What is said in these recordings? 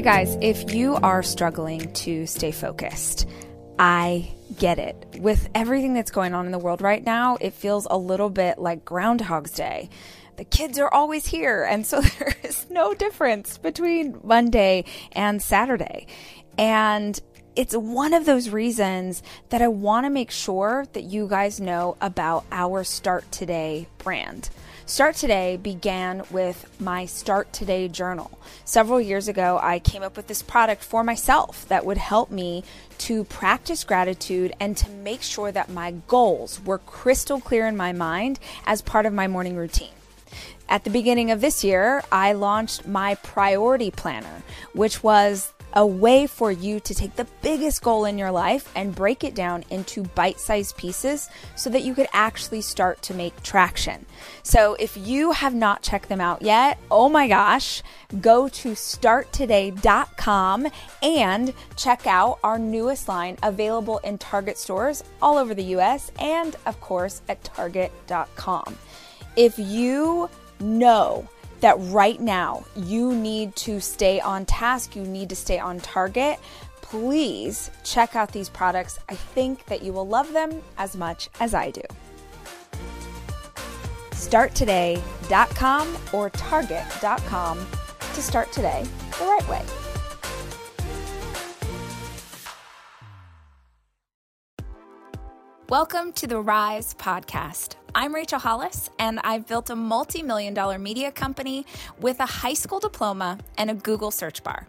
Hey guys, if you are struggling to stay focused, I get it. With everything that's going on in the world right now, it feels a little bit like Groundhog's Day. The kids are always here, and so there is no difference between Monday and Saturday. And it's one of those reasons that I want to make sure that you guys know about our Start Today brand. Start Today began with my Start Today journal. Several years ago, I came up with this product for myself that would help me to practice gratitude and to make sure that my goals were crystal clear in my mind as part of my morning routine. At the beginning of this year, I launched my priority planner, which was a way for you to take the biggest goal in your life and break it down into bite sized pieces so that you could actually start to make traction. So, if you have not checked them out yet, oh my gosh, go to starttoday.com and check out our newest line available in Target stores all over the US and, of course, at target.com. If you know, that right now you need to stay on task, you need to stay on target, please check out these products. I think that you will love them as much as I do. StartToday.com or Target.com to start today the right way. Welcome to the Rise Podcast. I'm Rachel Hollis, and I've built a multi million dollar media company with a high school diploma and a Google search bar.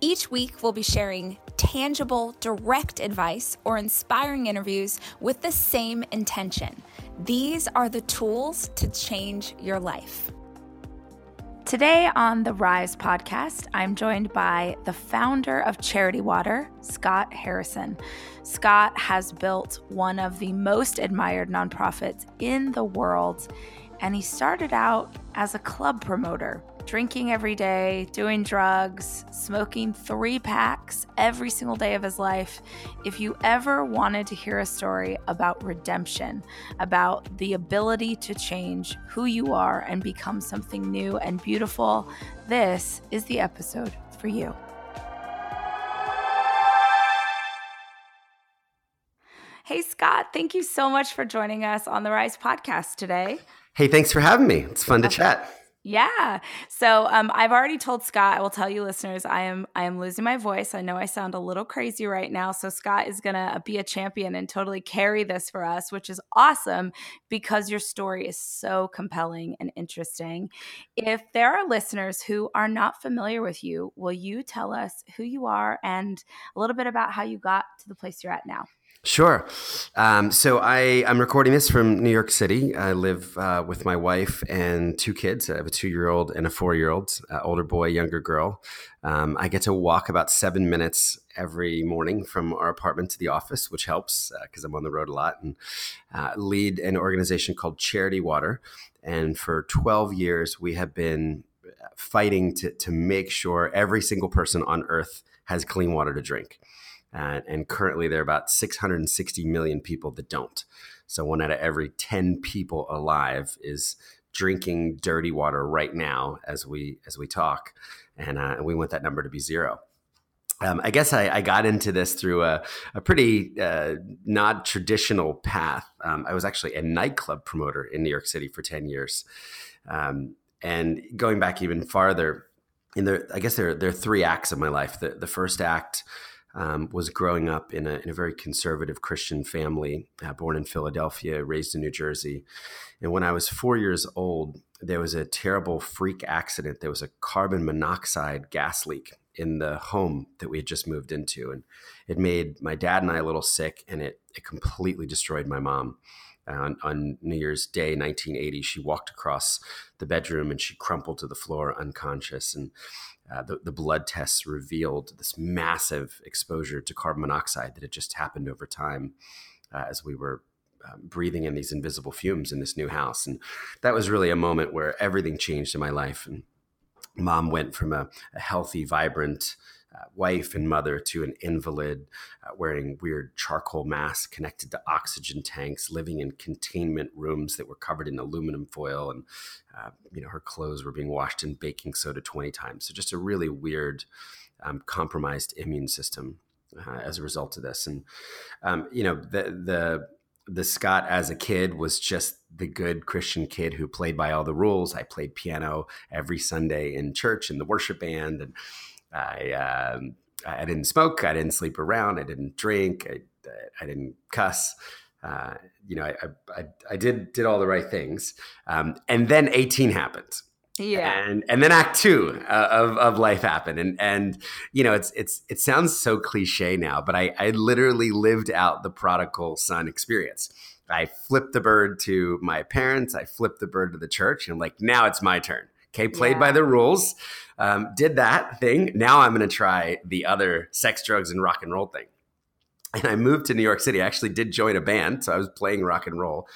Each week, we'll be sharing tangible, direct advice or inspiring interviews with the same intention. These are the tools to change your life. Today on the Rise podcast, I'm joined by the founder of Charity Water, Scott Harrison. Scott has built one of the most admired nonprofits in the world, and he started out as a club promoter drinking every day, doing drugs, smoking three packs every single day of his life. If you ever wanted to hear a story about redemption, about the ability to change who you are and become something new and beautiful, this is the episode for you. Hey, Scott, thank you so much for joining us on the Rise podcast today. Hey, thanks for having me. It's fun to chat. Yeah. So um, I've already told Scott. I will tell you, listeners, I am I am losing my voice. I know I sound a little crazy right now. So Scott is gonna be a champion and totally carry this for us, which is awesome because your story is so compelling and interesting. If there are listeners who are not familiar with you, will you tell us who you are and a little bit about how you got to the place you're at now? Sure. Um, so I, I'm recording this from New York City. I live uh, with my wife and two kids. I have a two year old and a four year old, uh, older boy, younger girl. Um, I get to walk about seven minutes every morning from our apartment to the office, which helps because uh, I'm on the road a lot and uh, lead an organization called Charity Water. And for 12 years, we have been fighting to, to make sure every single person on earth has clean water to drink. Uh, and currently, there are about 660 million people that don't. So, one out of every 10 people alive is drinking dirty water right now as we as we talk, and uh, we want that number to be zero. Um, I guess I, I, got into this through a, a pretty uh, not traditional path. Um, I was actually a nightclub promoter in New York City for 10 years. Um, and going back even farther, in the, I guess there, there are three acts of my life. The, the first act um, was growing up in a, in a, very conservative Christian family, uh, born in Philadelphia, raised in New Jersey. And when I was four years old, there was a terrible freak accident. There was a carbon monoxide gas leak in the home that we had just moved into. And it made my dad and I a little sick, and it, it completely destroyed my mom. On, on, New Year's Day, 1980, she walked across the bedroom and she crumpled to the floor unconscious. And uh, the, the blood tests revealed this massive exposure to carbon monoxide that had just happened over time uh, as we were um, breathing in these invisible fumes in this new house. And that was really a moment where everything changed in my life. And mom went from a, a healthy, vibrant, uh, wife and mother to an invalid, uh, wearing weird charcoal masks connected to oxygen tanks, living in containment rooms that were covered in aluminum foil, and uh, you know her clothes were being washed in baking soda twenty times. So just a really weird, um, compromised immune system uh, as a result of this. And um, you know the the the Scott as a kid was just the good Christian kid who played by all the rules. I played piano every Sunday in church in the worship band, and I um, I didn't smoke, I didn't sleep around, I didn't drink, I, I didn't cuss. Uh, you know, I, I, I did did all the right things, um, and then eighteen happened. Yeah, and and then Act Two uh, of of life happened, and and you know, it's it's it sounds so cliche now, but I I literally lived out the prodigal son experience. I flipped the bird to my parents. I flipped the bird to the church, and I'm like, now it's my turn. Okay, played yeah. by the rules. Um, did that thing. Now I'm going to try the other sex, drugs, and rock and roll thing. And I moved to New York City. I actually did join a band, so I was playing rock and roll.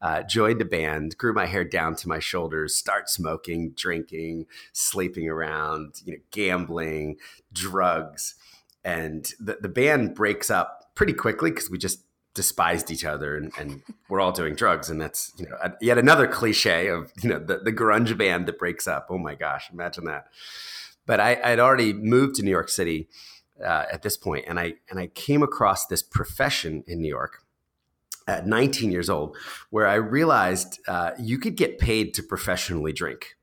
Uh, joined a band, grew my hair down to my shoulders, start smoking, drinking, sleeping around, you know, gambling, drugs, and the the band breaks up pretty quickly because we just despised each other and, and we're all doing drugs. And that's you know yet another cliche of you know the, the grunge band that breaks up. Oh my gosh imagine that. But I, i'd already moved to new york city uh, at this point and i and i came across this profession in new york at 19 years old where i realized uh, you could get paid to professionally drink.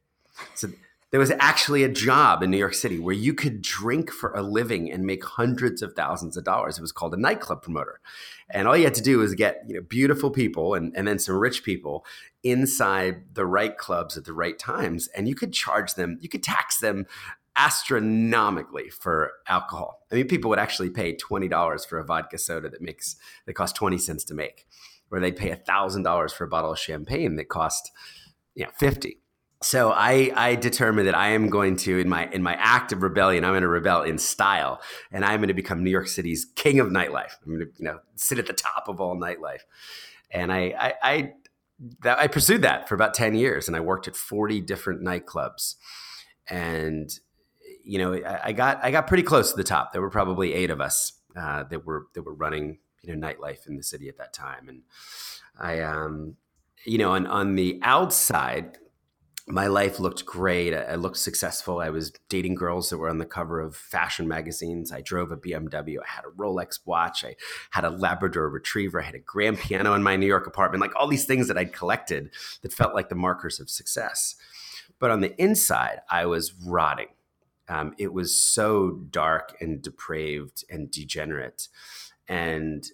So there was actually a job in New York City where you could drink for a living and make hundreds of thousands of dollars. It was called a nightclub promoter. And all you had to do was get you know beautiful people and, and then some rich people inside the right clubs at the right times. And you could charge them, you could tax them astronomically for alcohol. I mean, people would actually pay $20 for a vodka soda that makes that costs 20 cents to make, or they'd pay $1,000 for a bottle of champagne that cost you know, 50 so I, I determined that I am going to in my in my act of rebellion I'm going to rebel in style and I'm going to become New York City's king of nightlife. I'm going to you know sit at the top of all nightlife, and I I I, that, I pursued that for about ten years and I worked at 40 different nightclubs, and you know I, I got I got pretty close to the top. There were probably eight of us uh, that were that were running you know nightlife in the city at that time, and I um you know on on the outside my life looked great. I looked successful. I was dating girls that were on the cover of fashion magazines. I drove a BMW. I had a Rolex watch. I had a Labrador retriever. I had a grand piano in my New York apartment, like all these things that I'd collected that felt like the markers of success. But on the inside, I was rotting. Um, it was so dark and depraved and degenerate. And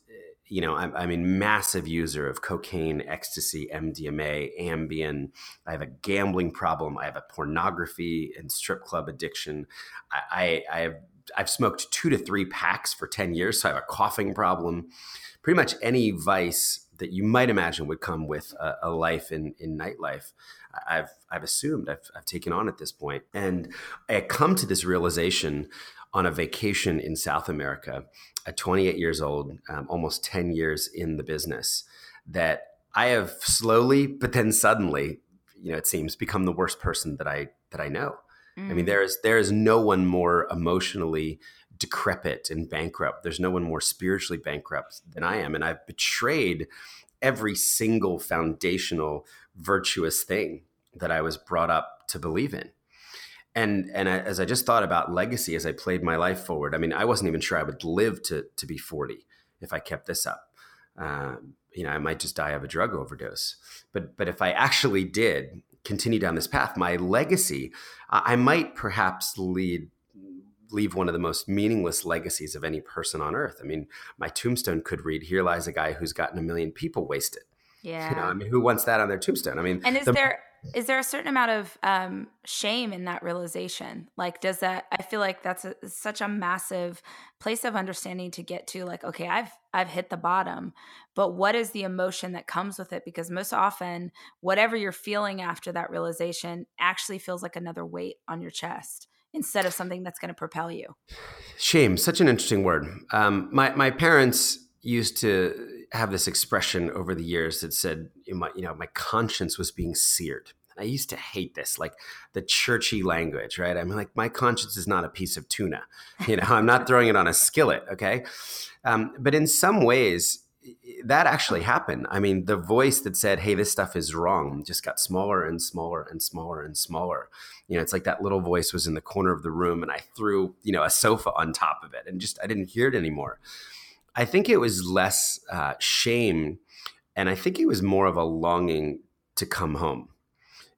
you know, I'm, I'm a massive user of cocaine, ecstasy, MDMA, Ambien. I have a gambling problem. I have a pornography and strip club addiction. I, I, I have I've smoked two to three packs for 10 years, so I have a coughing problem. Pretty much any vice that you might imagine would come with a, a life in, in nightlife, I've, I've assumed, I've, I've taken on at this point. And I come to this realization on a vacation in South America at 28 years old, um, almost 10 years in the business, that I have slowly, but then suddenly, you know, it seems become the worst person that I that I know. Mm. I mean, mm. there is there is no one more emotionally decrepit and bankrupt. There's no one more spiritually bankrupt than I am, and I've betrayed every single foundational virtuous thing that I was brought up to believe in and and as I just thought about legacy as I played my life forward, I mean, I wasn't even sure I would live to to be forty if I kept this up. Um, you know, I might just die of a drug overdose. But but if I actually did continue down this path, my legacy, I, I might perhaps lead leave one of the most meaningless legacies of any person on earth. I mean, my tombstone could read, "Here lies a guy who's gotten a million people wasted." Yeah. You know, I mean, who wants that on their tombstone? I mean, and is the, there is there a certain amount of um, shame in that realization? Like does that i feel like that's a, such a massive place of understanding to get to like okay i've i've hit the bottom but what is the emotion that comes with it? Because most often whatever you're feeling after that realization actually feels like another weight on your chest instead of something that's going to propel you. Shame such an interesting word. Um, my my parents used to have this expression over the years that said, you know, my conscience was being seared. I used to hate this, like the churchy language, right? I'm like, my conscience is not a piece of tuna. You know, I'm not throwing it on a skillet, okay? Um, but in some ways, that actually happened. I mean, the voice that said, "Hey, this stuff is wrong," just got smaller and smaller and smaller and smaller. You know, it's like that little voice was in the corner of the room, and I threw, you know, a sofa on top of it, and just I didn't hear it anymore. I think it was less uh, shame, and I think it was more of a longing to come home.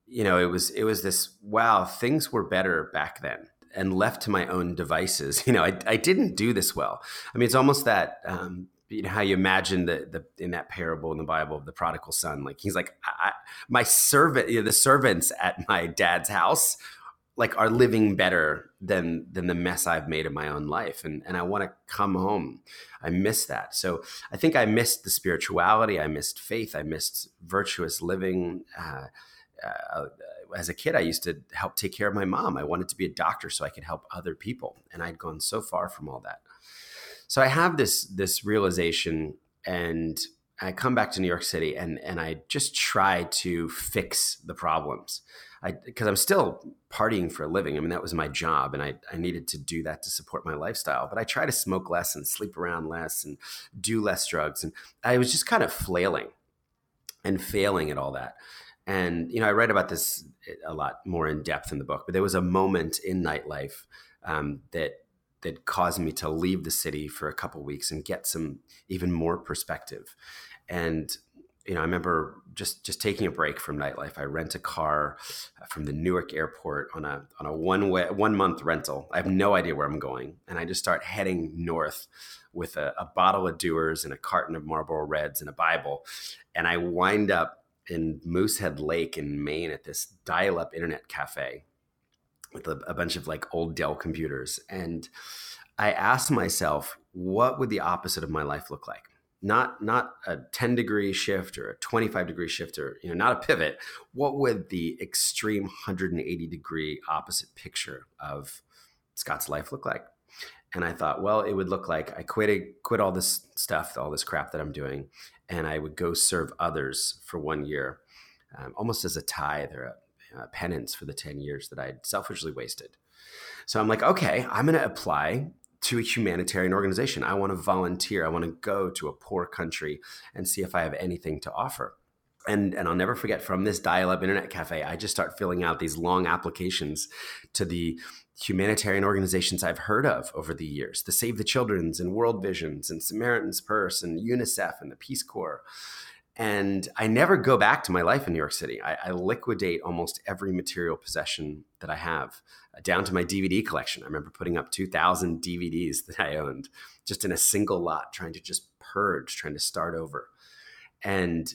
You know, it was it was this wow, things were better back then and left to my own devices, you know, I, I didn't do this well. I mean, it's almost that um, you know how you imagine the the in that parable in the Bible of the prodigal son. Like he's like, my servant, you know, the servants at my dad's house, like are living better than than the mess I've made of my own life, and and I want to come home. I miss that. So I think I missed the spirituality. I missed faith. I missed virtuous living. Uh, uh, as a kid, I used to help take care of my mom. I wanted to be a doctor so I could help other people, and I'd gone so far from all that. So I have this this realization, and I come back to New York City, and and I just try to fix the problems. I because I'm still partying for a living. I mean, that was my job, and I I needed to do that to support my lifestyle. But I try to smoke less and sleep around less and do less drugs, and I was just kind of flailing and failing at all that. And you know, I write about this a lot more in depth in the book. But there was a moment in nightlife um, that that caused me to leave the city for a couple weeks and get some even more perspective. And you know, I remember just just taking a break from nightlife. I rent a car uh, from the Newark airport on a on a one way one month rental. I have no idea where I'm going, and I just start heading north with a, a bottle of Dewar's and a carton of Marlboro Reds and a Bible, and I wind up in Moosehead Lake in Maine at this dial-up internet cafe with a, a bunch of like old Dell computers. And I asked myself, what would the opposite of my life look like? Not not a 10 degree shift or a 25 degree shift or you know not a pivot. What would the extreme 180 degree opposite picture of Scott's life look like? And I thought, well, it would look like I quit quit all this stuff, all this crap that I'm doing, and I would go serve others for one year, um, almost as a tithe or a uh, penance for the 10 years that I'd selfishly wasted. So I'm like, okay, I'm going to apply to a humanitarian organization. I want to volunteer. I want to go to a poor country and see if I have anything to offer. And, and I'll never forget from this dial up internet cafe, I just start filling out these long applications to the humanitarian organizations I've heard of over the years the Save the Children's and World Visions and Samaritan's Purse and UNICEF and the Peace Corps and I never go back to my life in New York City. I, I, liquidate almost every material possession that I have, uh, down to my DVD collection. I remember putting up 2,000 DVDs that I owned just in a single lot, trying to just purge, trying to start over. And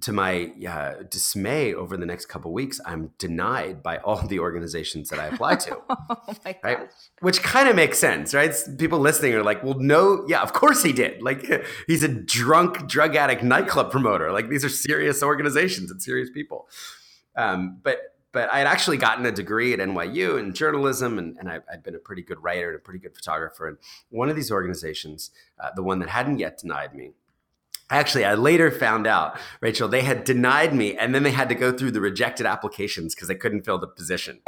to my uh, dismay, over the next couple weeks, I'm denied by all the organizations that I apply to. oh my right? gosh! Which kind of makes sense, right? People listening are like, "Well, no, yeah, of course he did. Like, he's a drunk drug addict nightclub promoter. Like, these are serious organizations and serious people." Um, but but I had actually gotten a degree at NYU in journalism, and, and I, had been a pretty good writer and a pretty good photographer. And one of these organizations, uh, the one that hadn't yet denied me, Actually, I later found out, Rachel, they had denied me and then they had to go through the rejected applications because they couldn't fill the position.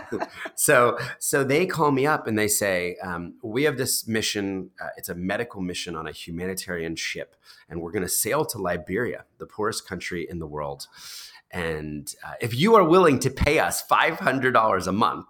so, so they call me up and they say, um, We have this mission. Uh, it's a medical mission on a humanitarian ship, and we're going to sail to Liberia, the poorest country in the world. And uh, if you are willing to pay us $500 a month,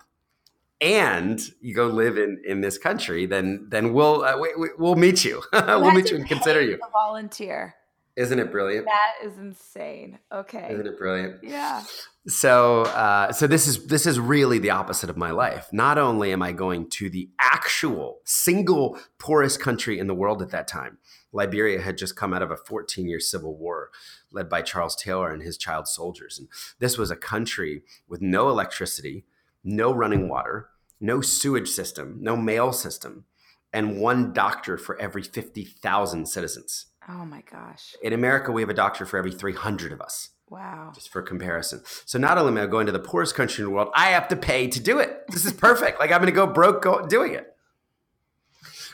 and you go live in in this country, then then we'll uh, we, we, we'll meet you. we'll meet you and consider you. A volunteer. Isn't it brilliant? That is insane. Okay. Isn't it brilliant? Yeah. So, uh, so this is this is really the opposite of my life. Not only am I going to the actual single poorest country in the world at that time, Liberia had just come out of a 14 year civil war led by Charles Taylor and his child soldiers, and this was a country with no electricity, no running water, no sewage system, no mail system, and one doctor for every 50,000 citizens. Oh my gosh. In America, we have a doctor for every 300 of us. Wow. Just for comparison. So not only am I going to the poorest country in the world, I have to pay to do it. This is perfect. like I'm going to go broke go- doing it.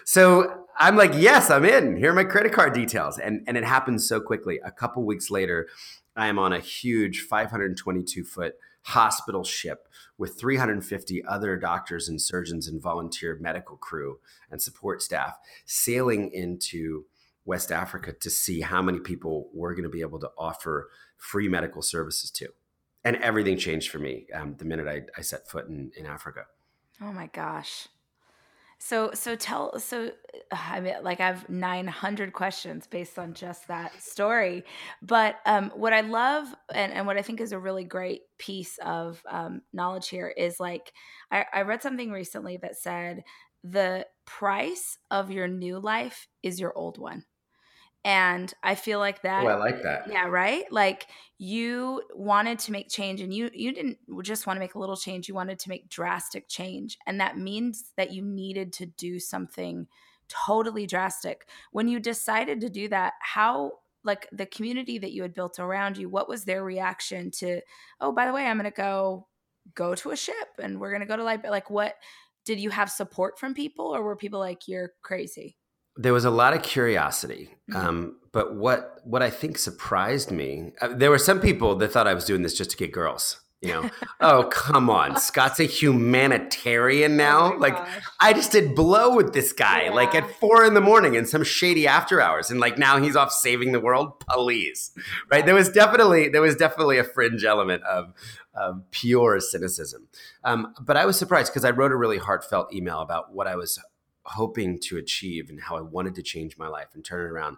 So I'm like, yes, I'm in. Here are my credit card details. And, and it happens so quickly. A couple weeks later, I am on a huge 522 foot hospital ship with 350 other doctors and surgeons and volunteer medical crew and support staff sailing into West Africa to see how many people we're going to be able to offer free medical services to. And everything changed for me um, the minute I, I set foot in, in Africa. Oh my gosh. So so tell so I mean like I have 900 questions based on just that story. But um, what I love and, and what I think is a really great piece of um, knowledge here is like I, I read something recently that said the price of your new life is your old one and i feel like oh, that oh, i like that. Yeah right? Like you wanted to make change and you you didn't just want to make a little change you wanted to make drastic change and that means that you needed to do something totally drastic. When you decided to do that how like the community that you had built around you what was their reaction to oh by the way i'm going to go go to a ship and we're going to go to like like what did you have support from people or were people like you're crazy there was a lot of curiosity, mm-hmm. um, but what what I think surprised me, uh, there were some people that thought I was doing this just to get girls. You know, oh come on, Scott's a humanitarian now. Oh like gosh. I just did blow with this guy, yeah. like at four in the morning in some shady after hours, and like now he's off saving the world. Please, right? There was definitely there was definitely a fringe element of of pure cynicism, um, but I was surprised because I wrote a really heartfelt email about what I was hoping to achieve and how I wanted to change my life and turn it around.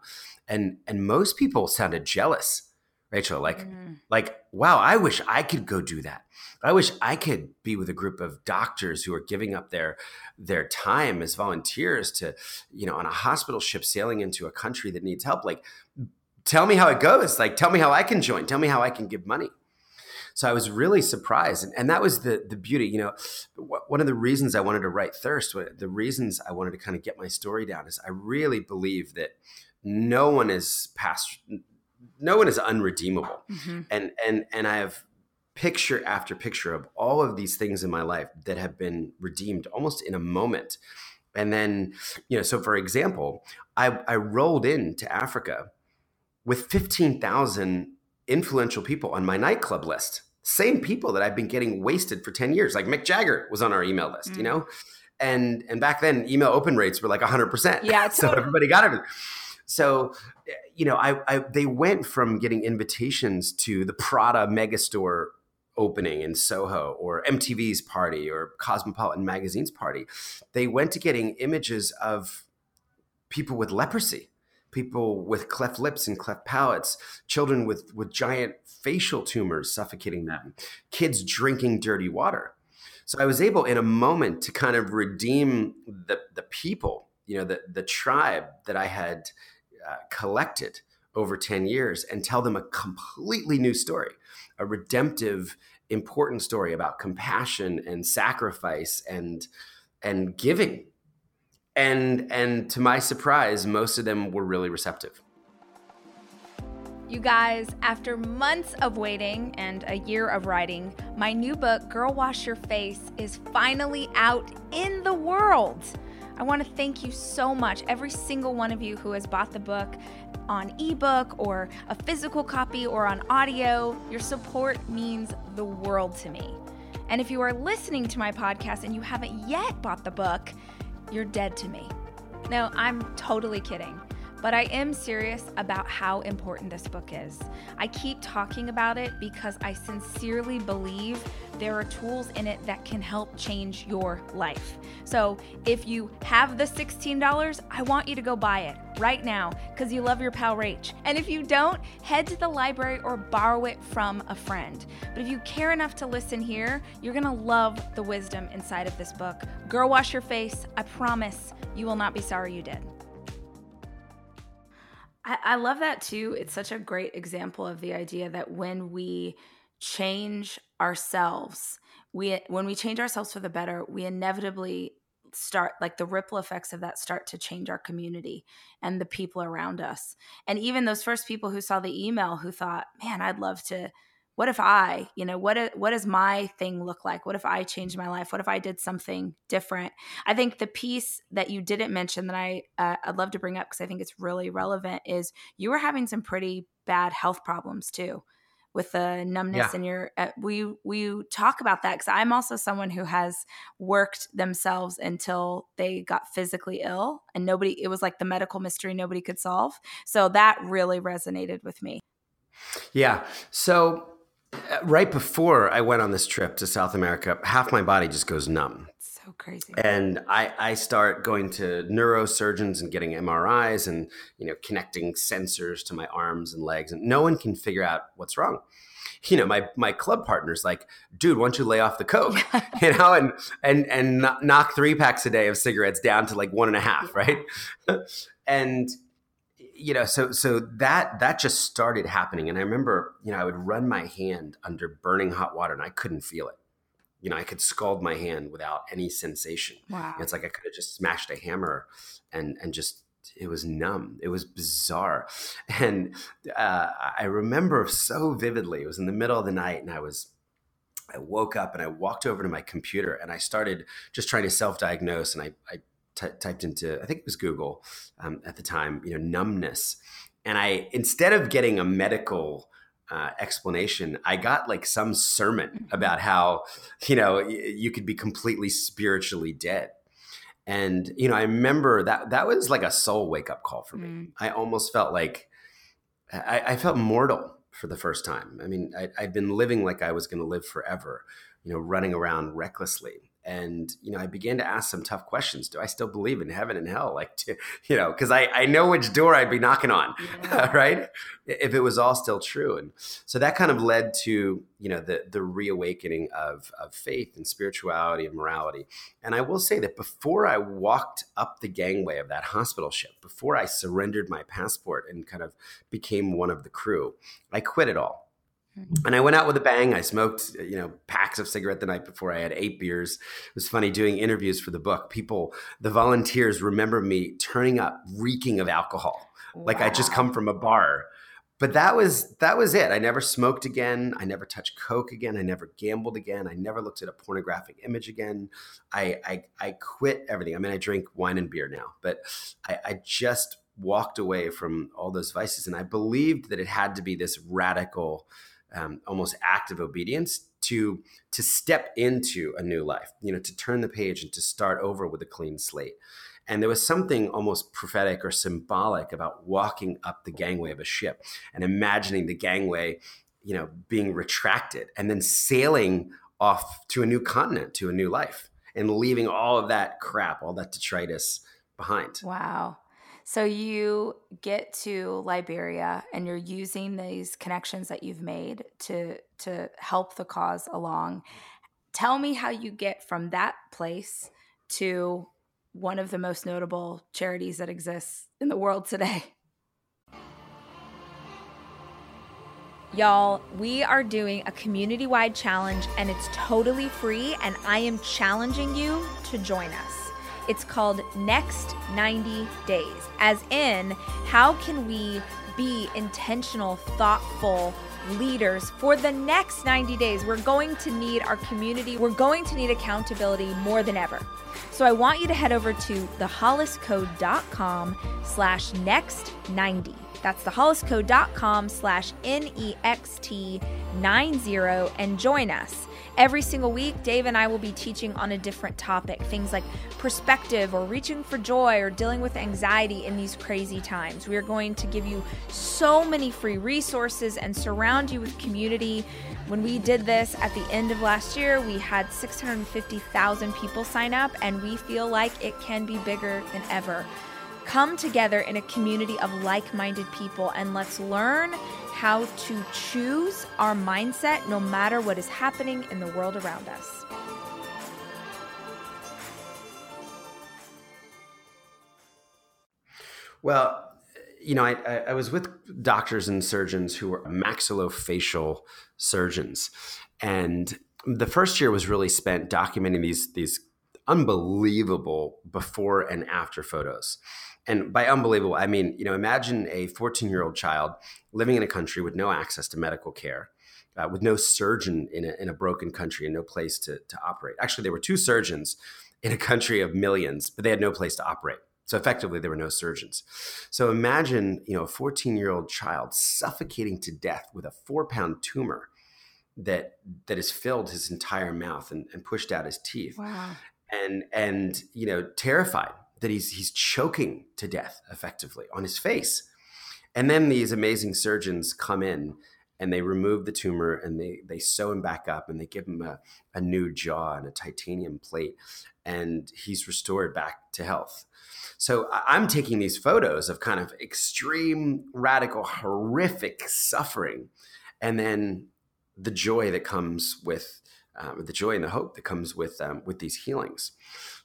And and most people sounded jealous, Rachel, like mm. like wow, I wish I could go do that. I wish I could be with a group of doctors who are giving up their their time as volunteers to, you know, on a hospital ship sailing into a country that needs help. Like tell me how it goes. Like tell me how I can join. Tell me how I can give money. So I was really surprised, and, and that was the the beauty. You know, one of the reasons I wanted to write Thirst, the reasons I wanted to kind of get my story down, is I really believe that no one is past, no one is unredeemable, mm-hmm. and and and I have picture after picture of all of these things in my life that have been redeemed almost in a moment. And then, you know, so for example, I, I rolled into Africa with 15,000 influential people on my nightclub list. Same people that I've been getting wasted for 10 years. Like Mick Jagger was on our email list, mm. you know? And and back then email open rates were like 100%. Yeah, so everybody got it. So, you know, I, I they went from getting invitations to the Prada megastore opening in Soho or MTV's party or Cosmopolitan Magazine's party. They went to getting images of people with leprosy people with cleft lips and cleft palates, children with, with giant facial tumors suffocating them, kids drinking dirty water. So I was able in a moment to kind of redeem the, the people, you know, the, the tribe that I had uh, collected over 10 years and tell them a completely new story, a redemptive, important story about compassion and sacrifice and, and giving and and to my surprise most of them were really receptive you guys, after months of waiting and a year of writing, my new book, Girl Wash Your Face, is finally out in the world. I want to thank you so much, every single one of you who has bought the book on ebook or a physical copy or on audio. Your support means the world to me. And if you are listening to my podcast and you haven't yet bought the book, you're dead to me. No, I'm totally kidding. But I am serious about how important this book is. I keep talking about it because I sincerely believe there are tools in it that can help change your life. So if you have the $16, I want you to go buy it right now because you love your pal Rach. And if you don't, head to the library or borrow it from a friend. But if you care enough to listen here, you're gonna love the wisdom inside of this book. Girl, wash your face. I promise you will not be sorry you did. I, I love that too. It's such a great example of the idea that when we change ourselves, we when we change ourselves for the better, we inevitably start like the ripple effects of that start to change our community and the people around us. And even those first people who saw the email who thought, "Man, I'd love to what if I, you know, what what does my thing look like? What if I changed my life? What if I did something different? I think the piece that you didn't mention that I uh, I'd love to bring up because I think it's really relevant is you were having some pretty bad health problems too. with the numbness Yeah. in your uh, we we talk about that because i'm also someone who has worked themselves until they got physically ill and nobody it was like the medical mystery nobody could solve so that really resonated with me Yeah. So uh, Uh, right before I went on this trip to South America, half my body just goes numb. it's so crazy And I, I start going to neurosurgeons and getting MRIs and you know connecting sensors to my arms and legs, and no one can figure out what's wrong. You know, my my club partner's like, dude, why don't you lay off the coke? You know, and and and knock three packs a day of cigarettes down to like one and a half, right? and you know, so so that that just started happening, and I remember, you know, I would run my hand under burning hot water, and I couldn't feel it. You know, I could scald my hand without any sensation. wow It's like I could have just smashed a hammer and and just it was numb. It was bizarre. And uh, I remember so vividly. It was in the middle of the night and I was I woke up and I walked over to my computer and I started just trying to self-diagnose and I, I ty- typed into I think it was Google um, at the time, you know, numbness. And I instead of getting a medical uh, explanation, I got like some sermon about how you know y- you could be completely spiritually dead. And you know, I remember that that was like a soul wake up call for me. Mm. I almost felt like I, I felt mortal for the first time. I mean, I, I'd been living like I was going to live forever, you know, running around recklessly. And you know, I began to ask some tough questions. Do I still believe in heaven and hell? Like, to, you know, because I, I know which door I'd be knocking on, Yeah. right? If it was all still true. And so that kind of led to you know the the reawakening of of faith and spirituality and morality. And I will say that before I walked up the gangway of that hospital ship, before I surrendered my passport and kind of became one of the crew, I quit it all. And I went out with a bang. I smoked, you know, packs of cigarette the night before. I had eight beers. It was funny doing interviews for the book. People, the volunteers remember me turning up reeking of alcohol like I just come from a bar. But that was that was it. I never smoked again. I never touched coke again. I never gambled again. I never looked at a pornographic image again. I I, I quit everything. I mean, I drink wine and beer now, but I, I just walked away from all those vices, and I believed that it had to be this radical, um, almost act of obedience to to step into a new life. You know, to turn the page and to start over with a clean slate. And there was something almost prophetic or symbolic about walking up the gangway of a ship and imagining the gangway, you know, being retracted and then sailing off to a new continent, to a new life, and leaving all of that crap, all that detritus behind. Wow. So you get to Liberia and you're using these connections that you've made to to help the cause along. Tell me how you get from that place to one of the most notable charities that exists in the world today. Y'all, we are doing a community wide challenge and it's totally free, and I am challenging you to join us. It's called Next 90 Days, as in, how can we be intentional, thoughtful leaders for the next 90 days? We're going to need our community, we're going to need accountability more than ever. So I want you to head over to theholliscode.com slash next 90. That's theholliscode.com slash N-E-X-T 90 and join us. Every single week, Dave and I will be teaching on a different topic. Things like perspective or reaching for joy or dealing with anxiety in these crazy times. We are going to give you so many free resources and surround you with community. When we did this at the end of last year, we had 650,000 people sign up, and we feel like it can be bigger than ever. Come together in a community of like minded people and let's learn how to choose our mindset no matter what is happening in the world around us. Well, you know, I, I, was with doctors and surgeons who were maxillofacial surgeons, and the first year was really spent documenting these these unbelievable before and after photos. And by unbelievable, I mean, you know, imagine a 14 year old child living in a country with no access to medical care, uh, with no surgeon in a, in a broken country and no place to, to operate. Actually, there were two surgeons in a country of millions, but they had no place to operate. So effectively, there were no surgeons. So imagine, you know, a 14 year old child suffocating to death with a four pound tumor that that has filled his entire mouth and, and pushed out his teeth. Wow. And and you know, terrified that he's he's choking to death effectively on his face. And then these amazing surgeons come in and they remove the tumor and they they sew him back up and they give him a, a new jaw and a titanium plate and he's restored back to health. So I'm taking these photos of kind of extreme, radical, horrific suffering, and then the joy that comes with um, the joy and the hope that comes with um, with these healings.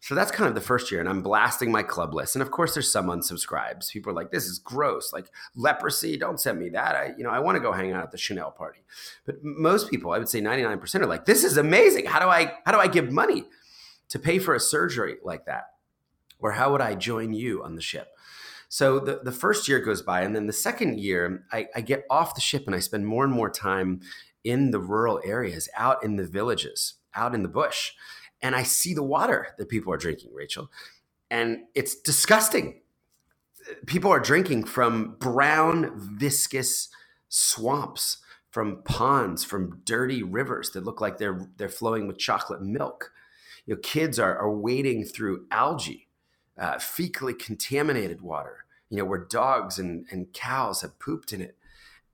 So that's kind of the first year, and I'm blasting my club list. And of course, there's some unsubscribes. People are like, "This is gross. Like leprosy. Don't send me that. I, you know, I want to go hang out at the Chanel party." But most people, I would say 99%, are like, "This is amazing. How do I how do I give money to pay for a surgery like that?" Or how would I join you on the ship? So the, the first year goes by, and then the second year, I, I get off the ship and I spend more and more time in the rural areas, out in the villages, out in the bush. And I see the water that people are drinking, Rachel. And it's disgusting. People are drinking from brown, viscous swamps, from ponds, from dirty rivers that look like they're they're flowing with chocolate milk. You know, kids are, are wading through algae, uh, fecally contaminated water, you know, where dogs and, and cows have pooped in it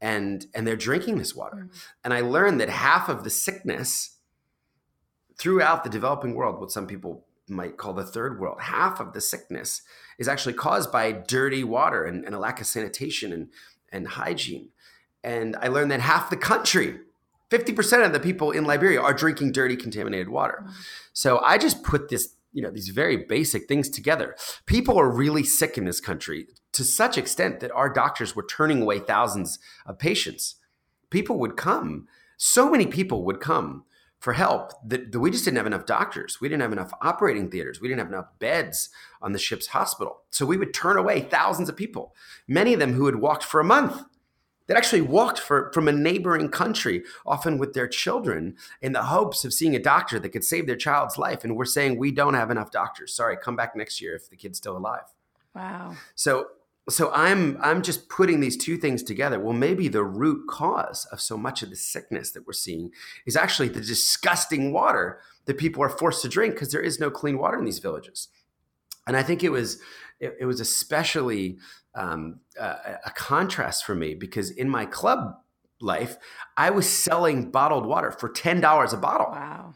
and and they're drinking this water. Mm-hmm. And I learned that half of the sickness throughout the developing world, what some people might call the third world, half of the sickness is actually caused by dirty water and, and a lack of sanitation and, and hygiene. And I learned that half the country 50% of the people in Liberia are drinking dirty, contaminated water. Mm-hmm. So I just put this you know these very basic things together people are really sick in this country to such extent that our doctors were turning away thousands of patients people would come so many people would come for help that, that we just didn't have enough doctors we didn't have enough operating theaters we didn't have enough beds on the ship's hospital so we would turn away thousands of people many of them who had walked for a month that actually walked for, from a neighboring country, often with their children, in the hopes of seeing a doctor that could save their child's life. And we're saying we don't have enough doctors. Sorry, come back next year if the kid's still alive. Wow. So so I'm I'm just putting these two things together. Well, maybe the root cause of so much of the sickness that we're seeing is actually the disgusting water that people are forced to drink because there is no clean water in these villages. And I think it was it, it was especially um, a, a contrast for me because in my club life, I was selling bottled water for ten dollars a bottle. Wow!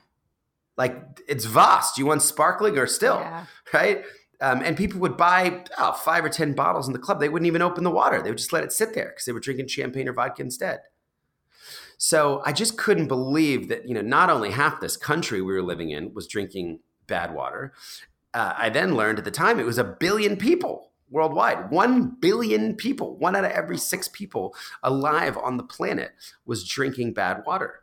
Like it's vast. You want sparkling or still, yeah. right? Um, and people would buy oh, five or ten bottles in the club. They wouldn't even open the water. They would just let it sit there because they were drinking champagne or vodka instead. So I just couldn't believe that you know not only half this country we were living in was drinking bad water. Uh, I then learned at the time it was a billion people worldwide. One billion people, one out of every six people alive on the planet was drinking bad water.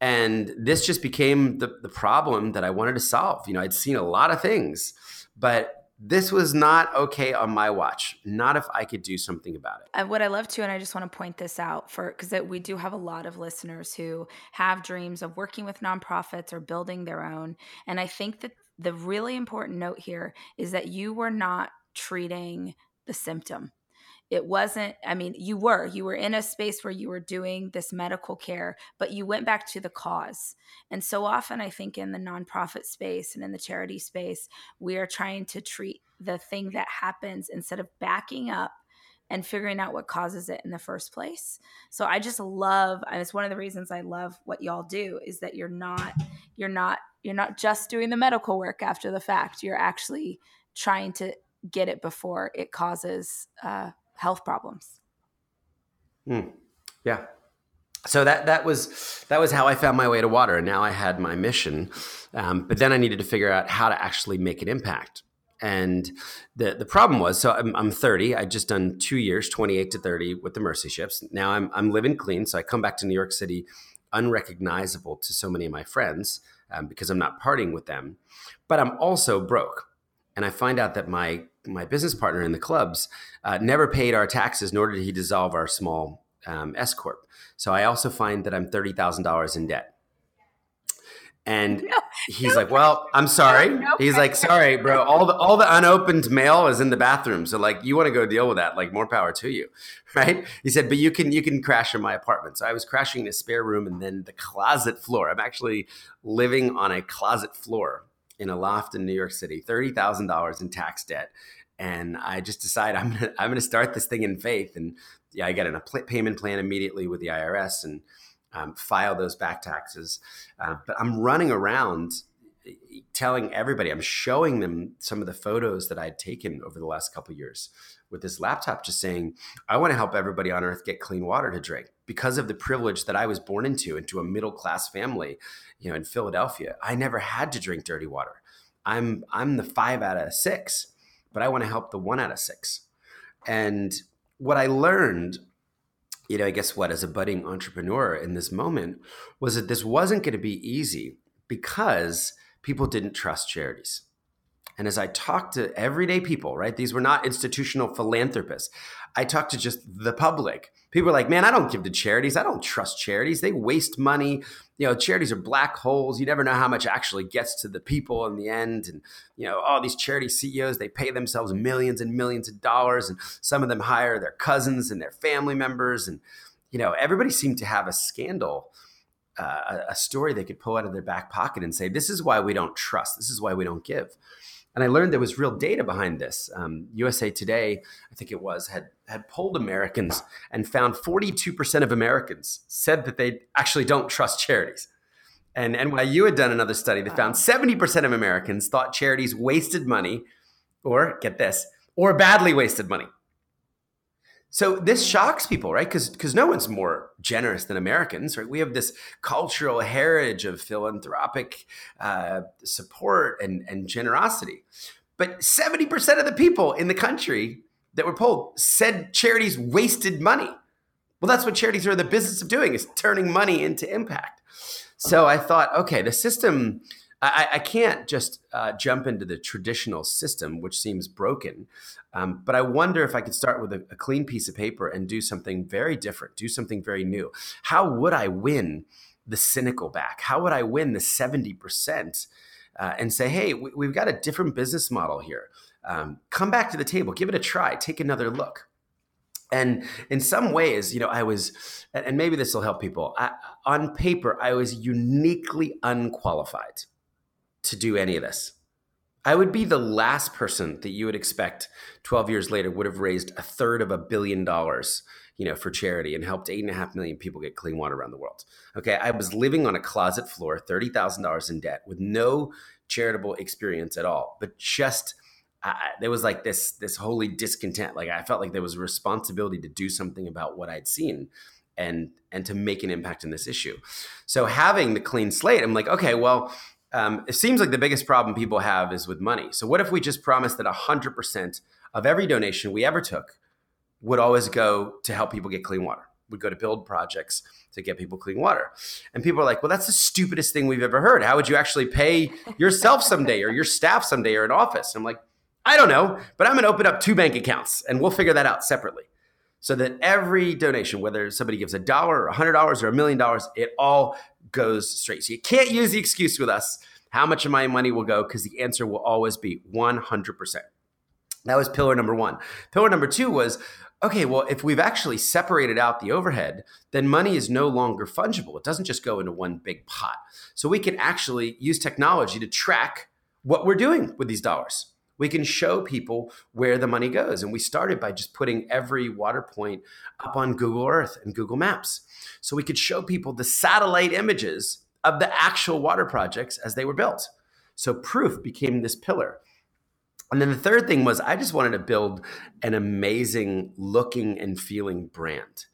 And this just became the, the problem that I wanted to solve. You know, I'd seen a lot of things, but this was not okay on my watch. Not if I could do something about it. And what I love too, and I just want to point this out for because we do have a lot of listeners who have dreams of working with nonprofits or building their own. And I think that the really important note here is that you were not treating the symptom. It wasn't, I mean, you were, you were in a space where you were doing this medical care, but you went back to the cause. And so often, I think in the nonprofit space and in the charity space, we are trying to treat the thing that happens instead of backing up and figuring out what causes it in the first place. So I just love, and it's one of the reasons I love what y'all do is that you're not, you're not, you're not just doing the medical work after the fact. You're actually trying to get it before it causes uh, health problems. Mm. Yeah. So that that was that was how I found my way to water, and now I had my mission. Um, but then I needed to figure out how to actually make an impact. And the the problem was, so I'm, I'm 30. I just done two years, 28 to 30, with the Mercy ships. Now I'm I'm living clean, so I come back to New York City, unrecognizable to so many of my friends um, because I'm not partying with them. But I'm also broke and I find out that my my business partner in the clubs uh, never paid our taxes, nor did he dissolve our small um, S corp. So I also find that I'm thirty thousand dollars in debt. And no, he's like, "Well, I'm sorry." No, he's like, "Sorry, bro. All the all the unopened mail is in the bathroom. So like, you want to go deal with that? Like, more power to you, right?" He said, "But you can you can crash in my apartment." So I was crashing in a spare room and then the closet floor. I'm actually living on a closet floor in a loft in New York City, thirty thousand dollars in tax debt, and I just decide I'm gonna I'm gonna start this thing in faith, and yeah, I get an, a payment plan immediately with the IRS and um, file those back taxes. Uh, but I'm running around telling everybody, I'm showing them some of the photos that I'd taken over the last couple years with this laptop, just saying, I want to help everybody on earth get clean water to drink because of the privilege that I was born into, into a middle class family, you know, in Philadelphia. I never had to drink dirty water. I'm I'm the five out of six, but I want to help the one out of six. And what I learned you know, I guess what, as a budding entrepreneur in this moment, was that this wasn't going to be easy because people didn't trust charities. And as I talked to everyday people, right, these were not institutional philanthropists. I talked to just the public. People were like, man, I don't give to charities. I don't trust charities. They waste money. You know, charities are black holes. You never know how much actually gets to the people in the end. And, you know, all these charity CEOs, they pay themselves millions and millions of dollars. And some of them hire their cousins and their family members. And, you know, everybody seemed to have a scandal uh, a story they could pull out of their back pocket and say, this is why we don't trust. This is why we don't give. And I learned there was real data behind this. Um, USA Today, I think it was, had had polled Americans and found 42% of Americans said that they actually don't trust charities. And NYU had done another study that found 70% of Americans thought charities wasted money, or get this, or badly wasted money. So this shocks people, right? Because because no one's more generous than Americans, right? We have this cultural heritage of philanthropic uh, support and and generosity, but seventy percent of the people in the country that were polled said charities wasted money. Well, that's what charities are in the business of doing is turning money into impact. So I thought, okay, the system I, I can't just uh, jump into the traditional system, which seems broken. Um, but I wonder if I could start with a, a, clean piece of paper and do something very different, do something very new. How would I win the cynical back? How would I win the 70%? Uh, and say, hey, we, have got a different business model here. Um, come back to the table, give it a try, take another look. And in some ways, you know, I was, and maybe this will help people. I, on paper, I was uniquely unqualified to do any of this. I would be the last person that you would expect 12 years later would have raised a third of a billion dollars, you know, for charity and helped eight and a half million people get clean water around the world. Okay. I was living on a closet floor, $30,000 in debt with no charitable experience at all, but just, I, there was like this, this holy discontent. Like I felt like there was a responsibility to do something about what I'd seen and, and to make an impact in this issue. So having the clean slate, I'm like, okay, well, um, it seems like the biggest problem people have is with money. So, what if we just promised that 100% of every donation we ever took would always go to help people get clean water? Would go to build projects to get people clean water. And people are like, well, that's the stupidest thing we've ever heard. How would you actually pay yourself someday or your staff someday or an office? And I'm like, I don't know, but I'm going to open up two bank accounts and we'll figure that out separately so that every donation, whether somebody gives a dollar or a hundred dollars or a million dollars, it all goes straight. So you can't use the excuse with us how much of my money will go because the answer will always be 100%. That was pillar number one. Pillar number two was okay, well, if we've actually separated out the overhead, then money is no longer fungible. It doesn't just go into one big pot. So we can actually use technology to track what we're doing with these dollars. We can show people where the money goes. And we started by just putting every water point up on Google Earth and Google Maps. So we could show people the satellite images of the actual water projects as they were built. So proof became this pillar. And then the third thing was I just wanted to build an amazing looking and feeling brand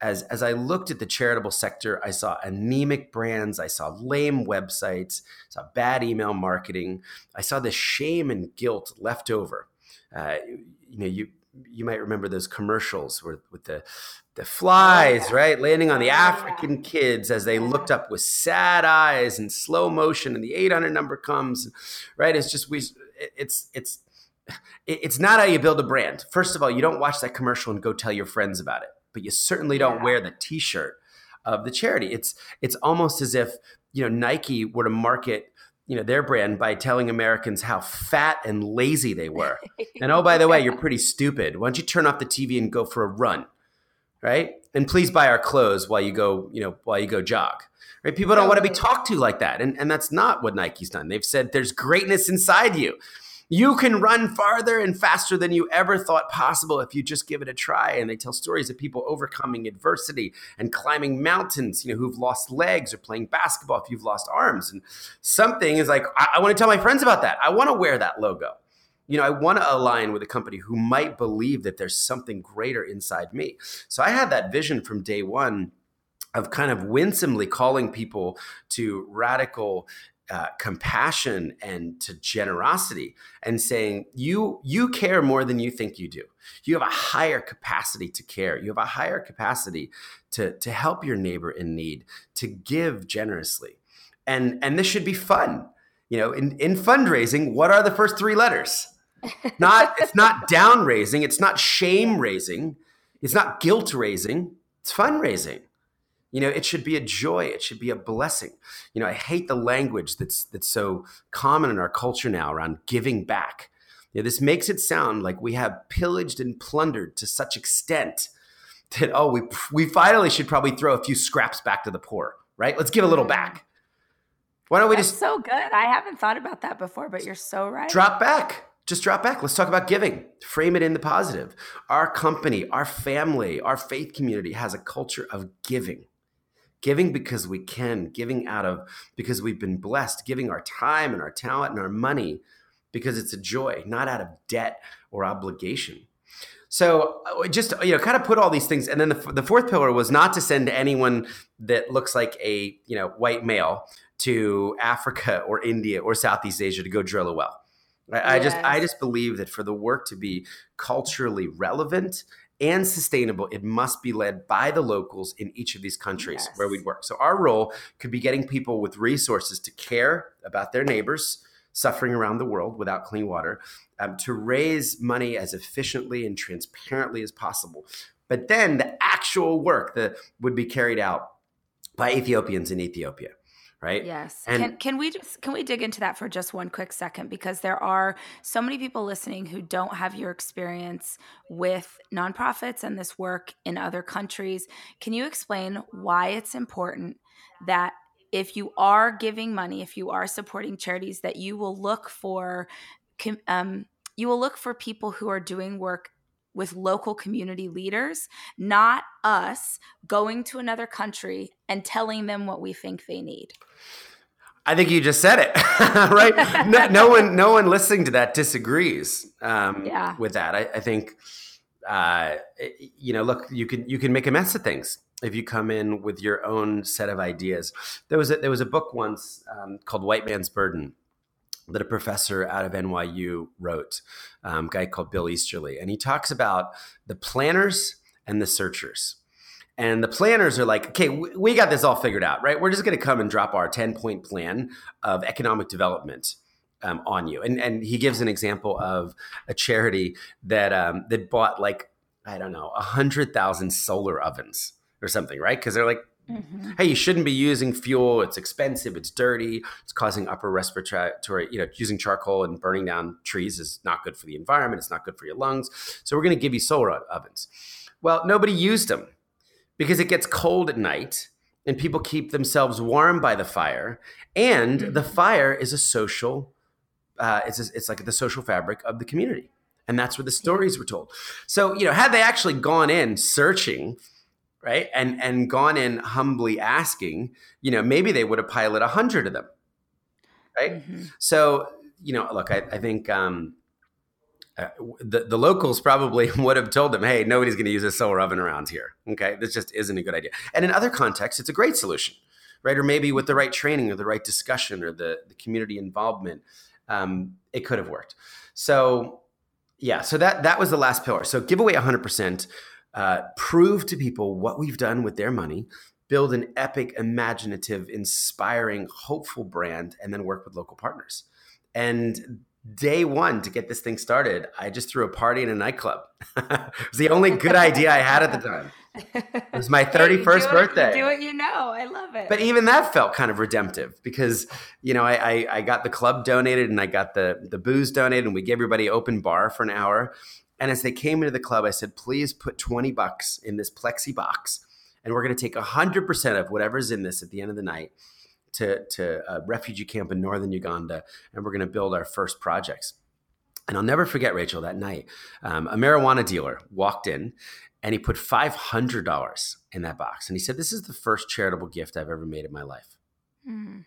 as as I looked at the charitable sector, I saw anemic brands, I saw lame websites, saw bad email marketing, I saw the shame and guilt left over. Uh, you know, you you might remember those commercials where, with the the flies, right, landing on the African kids as they looked up with sad eyes and slow motion, and the 800 number comes, right? It's just we, it's it's it's not how you build a brand. First of all, you don't watch that commercial and go tell your friends about it but you certainly don't yeah. wear the T-shirt of the charity. It's it's almost as if you know Nike were to market you know their brand by telling Americans how fat and lazy they were. and oh, by the way, you're pretty stupid. Why don't you turn off the TV and go for a run, right? And please buy our clothes while you go, you know, while you go jog. Right? People don't want to be talked to like that, and and that's not what Nike's done. They've said there's greatness inside you. You can run farther and faster than you ever thought possible if you just give it a try. And they tell stories of people overcoming adversity and climbing mountains, you know, who've lost legs or playing basketball if you've lost arms. And something is like, I, I want to tell my friends about that. I want to wear that logo. You know, I want to align with a company who might believe that there's something greater inside me. So I had that vision from day one of kind of winsomely calling people to radical uh, compassion and to generosity and saying you you care more than you think you do. You have a higher capacity to care. You have a higher capacity to to help your neighbor in need to give generously. And and this should be fun. You know in in fundraising what are the first three letters? Not it's not down raising it's not shame raising it's not guilt raising it's fundraising you know, it should be a joy. It should be a blessing. You know, I hate the language that's that's so common in our culture now around giving back. You know, this makes it sound like we have pillaged and plundered to such extent that oh, we we finally should probably throw a few scraps back to the poor, right? Let's give a little mm. back. Why don't we That's just so good? I haven't thought about that before, but you're so right. Drop back. Just drop back. Let's talk about giving. Frame it in the positive. Our company, our family, our faith community has a culture of giving giving because we can, giving out of because we've been blessed, giving our time and our talent and our money because it's a joy, not out of debt or obligation. So uh, just you know, kind of put all these things, and then the, the fourth pillar was not to send anyone that looks like a you know white male to Africa or India or Southeast Asia to go drill a well. I, yes. I just I just believe that for the work to be culturally relevant and sustainable, it must be led by the locals in each of these countries yes. where we'd work. So our role could be getting people with resources to care about their neighbors suffering around the world without clean water, um, to raise money as efficiently and transparently as possible. But then the actual work that would be carried out by Ethiopians in Ethiopia right? Yes. And can, can we just can we dig into that for just one quick second? Because there are so many people listening who don't have your experience with nonprofits and this work in other countries. Can you explain why it's important that if you are giving money if you are supporting charities that you will look for um, you will look for people who are doing work with local community leaders, not us going to another country and telling them what we think they need. I think you just said it, right? no, no, one, no one listening to that disagrees um, yeah. with that. I, I think, uh, you know, look, you can you can make a mess of things if you come in with your own set of ideas. There was a, there was a book once um, called White Man's Burden that a professor out of NYU wrote, um, guy called Bill Easterly, and he talks about the planners and the searchers. And the planners are like, okay, we got this all figured out, right? We're just going to come and drop our 10 point plan of economic development um, on you. And, and he gives an example of a charity that, um, that bought like, I don't know, 100,000 solar ovens or something, right? Because they're like, Mm-hmm. Hey, you shouldn't be using fuel. It's expensive. It's dirty. It's causing upper respiratory, you know, using charcoal and burning down trees is not good for the environment. It's not good for your lungs. So we're going to give you solar ovens. Well, nobody used them because it gets cold at night and people keep themselves warm by the fire. And mm-hmm. the fire is a social, uh, it's, a, it's like the social fabric of the community. And that's where the stories were told. So, you know, had they actually gone in searching, right? And and gone in humbly asking you know maybe they would have piloted a hundred of them right? Mm-hmm. so you know look i, I think um, uh, the, the locals probably would have told them hey nobody's going to use a solar oven around here okay? This just isn't a good idea. And in other contexts it's a great solution right? Or maybe with the right training or the right discussion or the, the community involvement um, it could have worked. So yeah so that that was the last pillar. So give away 100% uh, prove to people what we've done with their money, build an epic, imaginative, inspiring, hopeful brand, and then work with local partners. And day one to get this thing started, I just threw a party in a nightclub. it was the only good idea I had at the time. It was my 31st birthday. do what you know. I love it. But even that felt kind of redemptive because, you know, I, I, I got the club donated and I got the, the booze donated and we gave everybody open bar for an hour. And as they came into the club, I said, please put 20 bucks in this plexi box. And we're going to take 100% of whatever's in this at the end of the night to, to a refugee camp in northern Uganda, and we're going to build our first projects. And I'll never forget, Rachel, that night, um, a marijuana dealer walked in and he put $500 in that box. And he said, This is the first charitable gift I've ever made in my life. Mm.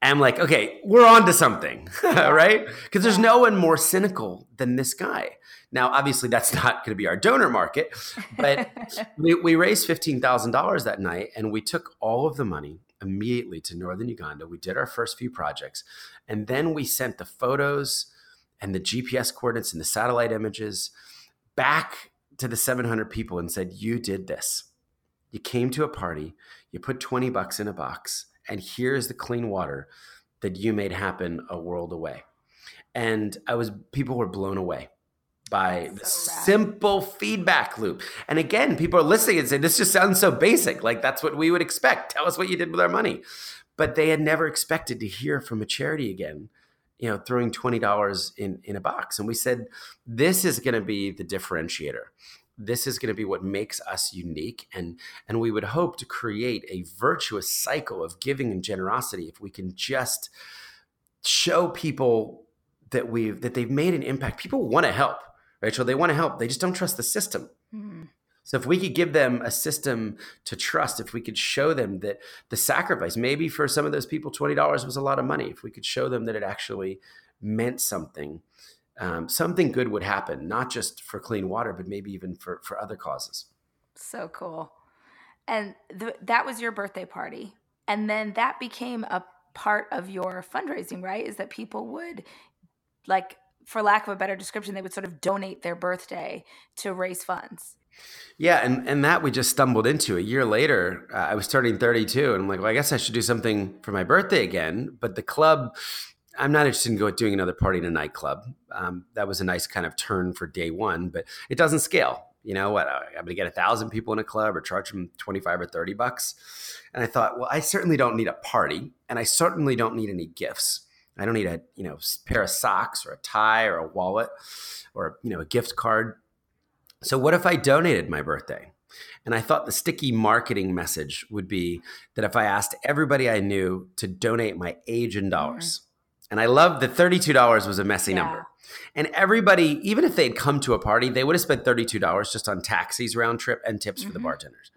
And I'm like, okay, we're on to something, right? Because there's no one more cynical than this guy. Now, obviously, that's not going to be our donor market, but we, we raised $15,000 that night and we took all of the money immediately to northern Uganda. We did our first few projects, and then we sent the photos and the GPS coordinates and the satellite images back to the 700 people and said, You did this. You came to a party, you put 20 bucks in a box, and here's the clean water that you made happen a world away. And I was, people were blown away by the simple feedback loop. And again, people are listening and saying, this just sounds so basic. Like that's what we would expect. Tell us what you did with our money. But they had never expected to hear from a charity again, you know, throwing $20 in, in a box. And we said, this is going to be the differentiator. This is going to be what makes us unique. And, and we would hope to create a virtuous cycle of giving and generosity if we can just show people that we've that they've made an impact. People want to help Rachel. They want to help. They just don't trust the system. Mm. So if we could give them a system to trust, if we could show them that the sacrifice, maybe for some of those people, twenty dollars was a lot of money. If we could show them that it actually meant something, um, something good would happen, not just for clean water, but maybe even for for other causes. So cool. And th- that was your birthday party, and then that became a part of your fundraising, right? Is that people would like for lack of a better description, they would sort of donate their birthday to raise funds. Yeah, and and that we just stumbled into. A year later, uh, I was turning 32, and I'm like, well, I guess I should do something for my birthday again. But the club, I'm not interested in going doing another party in a nightclub. Um, that was a nice kind of turn for day one, but it doesn't scale. You know what? I'm going to get a thousand people in a club or charge them 25 or 30 bucks. And I thought, well, I certainly don't need a party, and I certainly don't need any gifts. I don't need a you know pair of socks or a tie or a wallet or you know a gift card. So what if I donated my birthday? And I thought the sticky marketing message would be that if I asked everybody I knew to donate my age in dollars. And I love that $32 was a messy yeah. number. And everybody, even if they'd come to a party, they would have spent $32 just on taxis round trip and tips mm-hmm. for the mm-hmm. bartenders.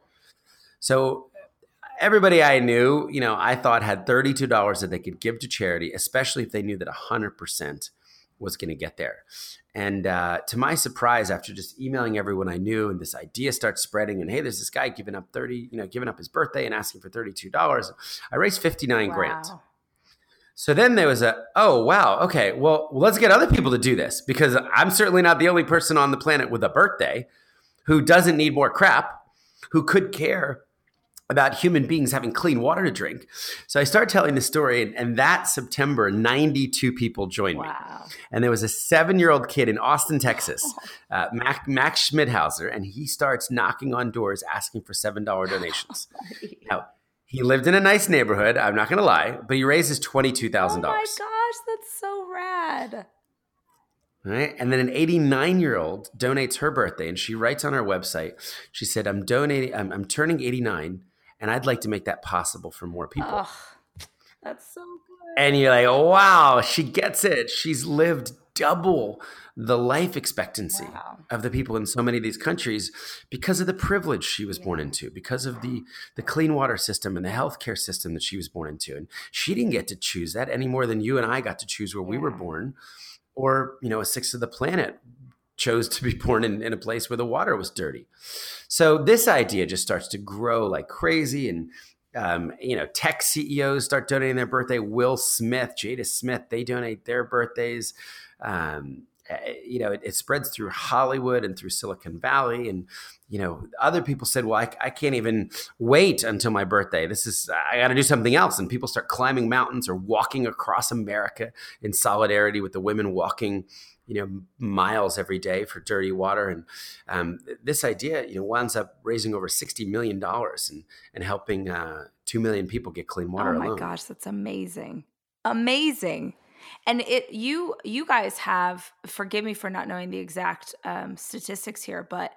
So everybody I knew, you know, I thought had $32 that they could give to charity, especially if they knew that 100% was going to get there. And uh, to my surprise, after just emailing everyone I knew, and this idea starts spreading, and hey, there's this guy giving up 30, you know, giving up his birthday and asking for $32. I raised 59 wow. grand. So then there was a, oh, wow, okay, well, let's get other people to do this because I'm certainly not the only person on the planet with a birthday who doesn't need more crap, who could care about human beings having clean water to drink. So I start telling the story, and, and that September, 92 people joined wow. me. And there was a seven year old kid in Austin, Texas, uh, Mac, Max Schmidhauser, and he starts knocking on doors asking for $7 donations. now, he lived in a nice neighborhood, I'm not going to lie, but he raises $22,000. Oh my gosh, that's so rad. Right. And then an 89 year old donates her birthday and she writes on our website, she said, I'm donating, I'm, I'm turning 89 and I'd like to make that possible for more people. Oh, that's so good. And you're like, wow, she gets it. She's lived double the life expectancy wow. of the people in so many of these countries because of the privilege she was yeah. born into, because of the the clean water system and the healthcare system that she was born into. And she didn't get to choose that any more than you and I got to choose where yeah. we were born, or you know, a sixth of the planet chose to be born in, in a place where the water was dirty. So this idea just starts to grow like crazy. And, um, you know, tech CEOs start donating their birthday. Will Smith, Jada Smith, they donate their birthdays. Um, eh, you know, it, it, spreads through Hollywood and through Silicon Valley. And, you know, other people said, well, I, I can't even wait until my birthday. This is, I got to do something else. And people start climbing mountains or walking across America in solidarity with the women walking, you know, miles every day for dirty water. And um, this idea, you know, winds up raising over $60 million and, and and helping uh, 2 million people get clean water Oh my alone. gosh, that's amazing. Amazing and it you you guys have forgive me for not knowing the exact um, statistics here but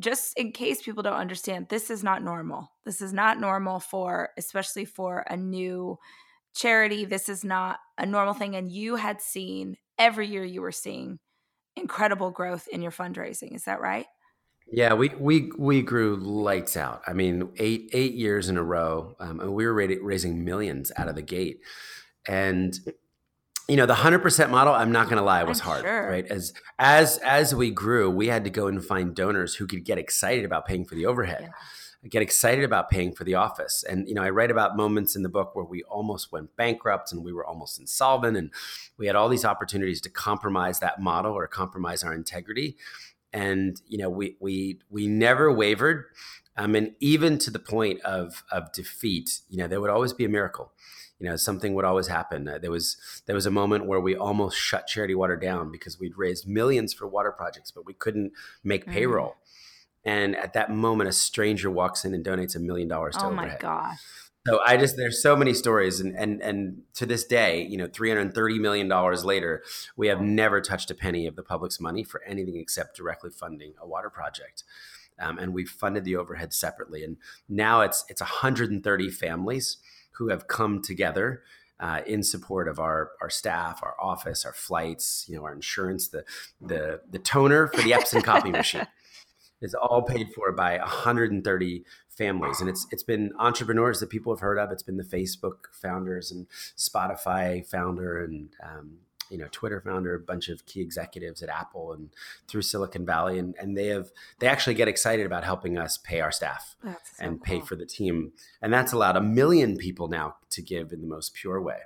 just in case people don't understand this is not normal. This is not normal for especially for a new charity. This is not a normal thing. And you had seen every year you were seeing incredible growth in your fundraising. Is that right? Yeah, we we we grew lights out. I mean, eight eight years in a row, um, and we were raising millions out of the gate. And you know the 100% model i'm not going to lie was I'm hard sure. right as as as we grew we had to go and find donors who could get excited about paying for the overhead yeah. get excited about paying for the office and you know i write about moments in the book where we almost went bankrupt and we were almost insolvent and we had all these opportunities to compromise that model or compromise our integrity and you know we we we never wavered um, and even to the point of of defeat you know there would always be a miracle you know something would always happen uh, there was there was a moment where we almost shut charity water down because we'd raised millions for water projects but we couldn't make mm. payroll mm. and at that moment a stranger walks in and donates a million dollars to oh overhead. my gosh so I just there's so many stories and and and to this day, you know, 330 million dollars later, we have never touched a penny of the public's money for anything except directly funding a water project. Um, and we've funded the overhead separately. And now it's it's 130 families who have come together uh, in support of our our staff, our office, our flights, you know, our insurance, the the the toner for the Epson copy machine is all paid for by 130 families, and it's it's been entrepreneurs that people have heard of. It's been the Facebook founders and Spotify founder and um, you know Twitter founder, a bunch of key executives at Apple and through Silicon Valley, and and they have they actually get excited about helping us pay our staff so and pay for the team, and that's allowed a million people now to give in the most pure way.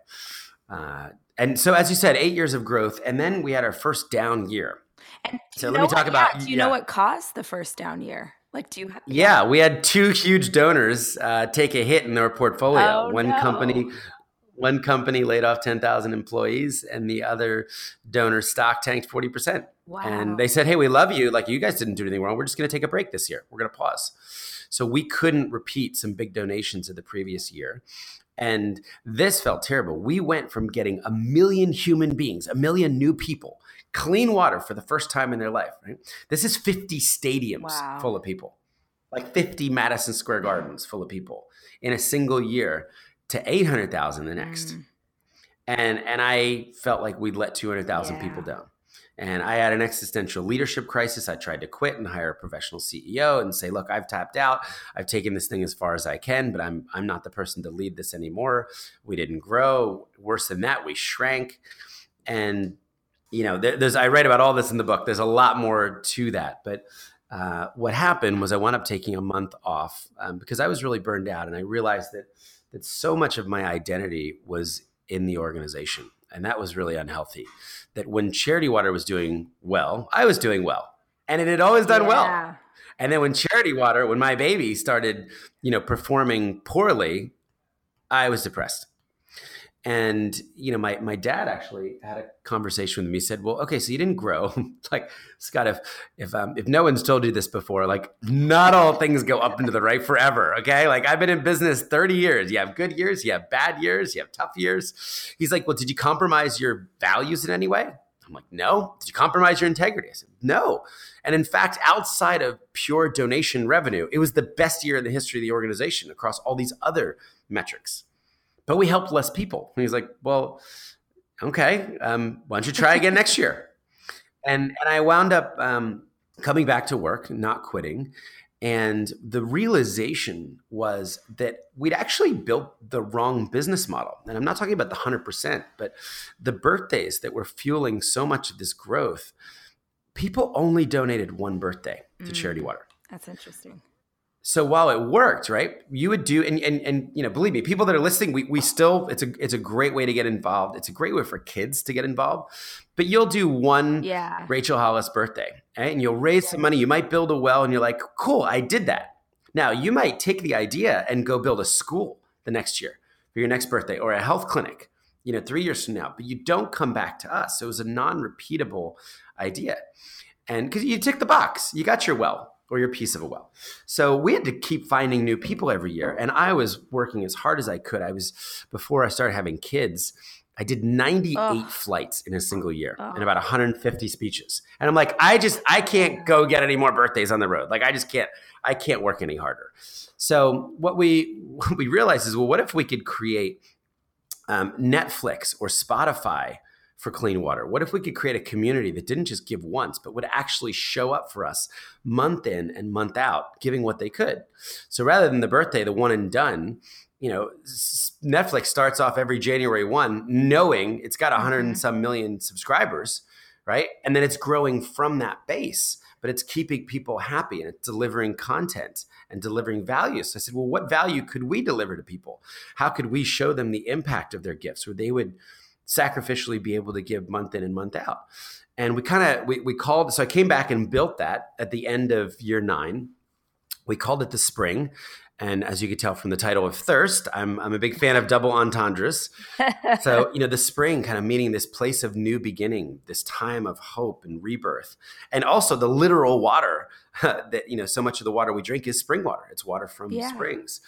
Uh, and so, as you said, eight years of growth, and then we had our first down year. And so let me talk what, about. Yeah, do you yeah. know what caused the first down year? Like, do you have? Yeah, we had two huge donors uh, take a hit in their portfolio. Oh, One no. company one company laid off 10,000 employees and the other donor stock tanked 40%. Wow. And they said, Hey, we love you. Like, you guys didn't do anything wrong. We're just going to take a break this year. We're going to pause. So we couldn't repeat some big donations of the previous year. And this felt terrible. We went from getting a million human beings, a million new people, clean water for the first time in their life. Right? This is 50 stadiums wow. full of people, like 50 Madison Square Gardens full of people in a single year to 800,000 the next. Mm. And and I felt like we'd let 200,000 yeah. people down. And I had an existential leadership crisis. I tried to quit and hire a professional CEO and say, "Look, I've tapped out. I've taken this thing as far as I can, but I'm I'm not the person to lead this anymore." We didn't grow. Worse than that, we shrank. And you know, there's I write about all this in the book. There's a lot more to that, but uh, what happened was I wound up taking a month off um, because I was really burned out, and I realized that that so much of my identity was in the organization. And that was really unhealthy. That when Charity Water was doing well, I was doing well. And it had always done yeah. well. And then when Charity Water, when my baby started, you know, performing poorly, I was depressed. And you know, my my dad actually had a conversation with me. He said, "Well, okay, so you didn't grow. like, Scott, if if um, if no one's told you this before, like, not all things go up into the right forever. Okay, like I've been in business thirty years. You have good years, you have bad years, you have tough years." He's like, "Well, did you compromise your values in any way?" I'm like, "No." Did you compromise your integrity? I said, "No." And in fact, outside of pure donation revenue, it was the best year in the history of the organization across all these other metrics but we helped less people. And he's like, well, okay, um, why don't you try again next year? And and I wound up um, coming back to work, not quitting. And the realization was that we'd actually built the wrong business model. And I'm not talking about the 100%, but the birthdays that were fueling so much of this growth, people only donated one birthday to mm, Charity Water. That's interesting. So while it worked, right, you would do, and, and, and, you know, believe me, people that are listening, we, we still, it's a, it's a great way to get involved. It's a great way for kids to get involved, but you'll do one yeah. Rachel Hollis birthday right? and you'll raise some money. You might build a well and you're like, cool, I did that. Now you might take the idea and go build a school the next year for your next birthday or a health clinic, you know, three years from now, but you don't come back to us. So it was a non-repeatable idea. And because you tick the box, you got your well or your piece of a well. So we had to keep finding new people every year. And I was working as hard as I could. I was, before I started having kids, I did 98 oh. flights in a single year oh. and about 150 speeches. And I'm like, I just, I can't go get any more birthdays on the road. Like, I just can't, I can't work any harder. So what we, what we realized is, well, what if we could create um, Netflix or Spotify for clean water? What if we could create a community that didn't just give once, but would actually show up for us month in and month out, giving what they could? So rather than the birthday, the one and done, you know, Netflix starts off every January 1 knowing it's got 100 mm-hmm. and some million subscribers, right? And then it's growing from that base, but it's keeping people happy and it's delivering content and delivering value. So I said, well, what value could we deliver to people? How could we show them the impact of their gifts where they would sacrificially be able to give month in and month out. And we kind of we, we called so I came back and built that at the end of year nine. We called it the spring. And as you could tell from the title of Thirst, I'm, I'm a big fan of double entendres. so, you know, the spring kind of meaning this place of new beginning, this time of hope and rebirth. And also the literal water that, you know, so much of the water we drink is spring water. It's water from yeah. springs.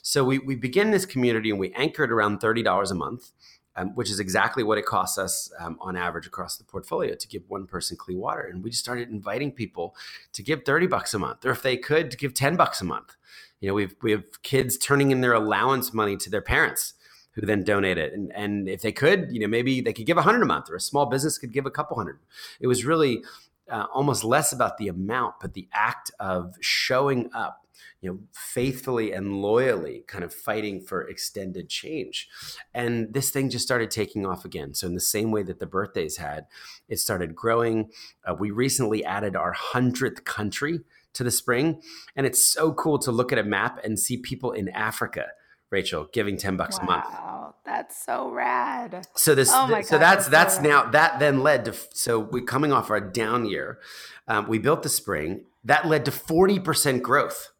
So we, we begin this community and we anchored around $30 a month um, which is exactly what it costs us um, on average across the portfolio to give one person clean water. And we just started inviting people to give 30 bucks a month, or if they could, to give 10 bucks a month. You know, we've, we have kids turning in their allowance money to their parents who then donate it. And, and if they could, you know, maybe they could give a hundred a month or a small business could give a couple hundred. It was really uh, almost less about the amount, but the act of showing up you know, faithfully and loyally kind of fighting for extended change. And this thing just started taking off again. So, in the same way that the birthdays had, it started growing. Uh, we recently added our 100th country to the spring. And it's so cool to look at a map and see people in Africa. Rachel giving 10 bucks wow, a month. Wow, that's so rad. So this oh God, so that's that's, so now that then led to so we coming off our down year. Um, we built the spring. That led to 40% growth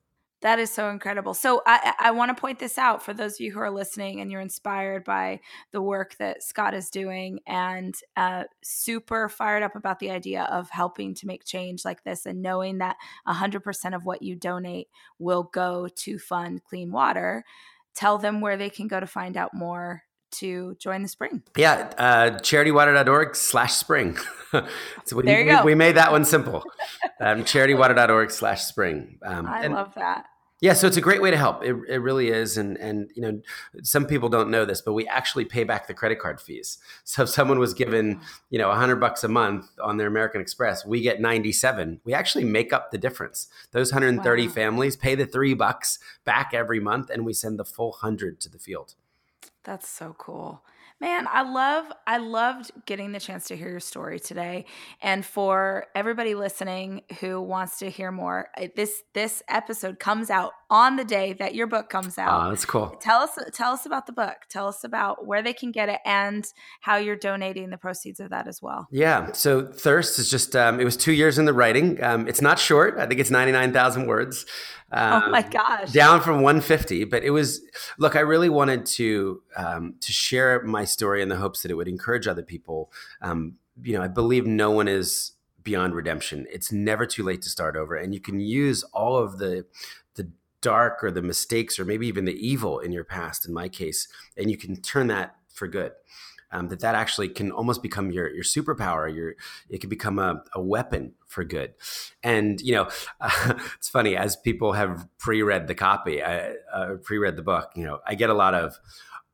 that is so incredible. So I, I want to point this out for those of you who are listening and you're inspired by the work that Scott is doing and uh, super fired up about the idea of helping to make change like this and knowing that 100% of what you donate will go to fund clean water. Tell them where they can go to find out more to join the spring. Yeah, uh, charitywater.org slash spring. so we, there you we, go. we made that one simple. Um, charitywater.org slash spring. Um, I and, love that. Yeah, so it's a great way to help. It, it really is, and and you know, some people don't know this, but we actually pay back the credit card fees. So if someone was given, you know, hundred bucks a month on their American Express, we get ninety seven. We actually make up the difference. Those hundred and thirty wow. families pay the three bucks back every month, and we send the full hundred to the field. That's so cool. Man, I love I loved getting the chance to hear your story today. And for everybody listening who wants to hear more, uh, this this episode comes out on the day that your book comes out. Oh, that's cool. Tell us tell us about the book. Tell us about where they can get it and how you're donating the proceeds of that as well. Yeah. So Thirst is just um, it was two years in the writing. Um, it's not short. I think it's ninety nine thousand words. Um, oh my gosh! Down from 150, but it was. Look, I really wanted to um, to share my story in the hopes that it would encourage other people. Um, you know, I believe no one is beyond redemption. It's never too late to start over, and you can use all of the the dark or the mistakes or maybe even the evil in your past. In my case, and you can turn that for good um, that that actually can almost become your your superpower. Your it can become a, a weapon for good. And you know, uh, it's funny as people have pre-read the copy, I, uh, pre-read the book. You know, I get a lot of,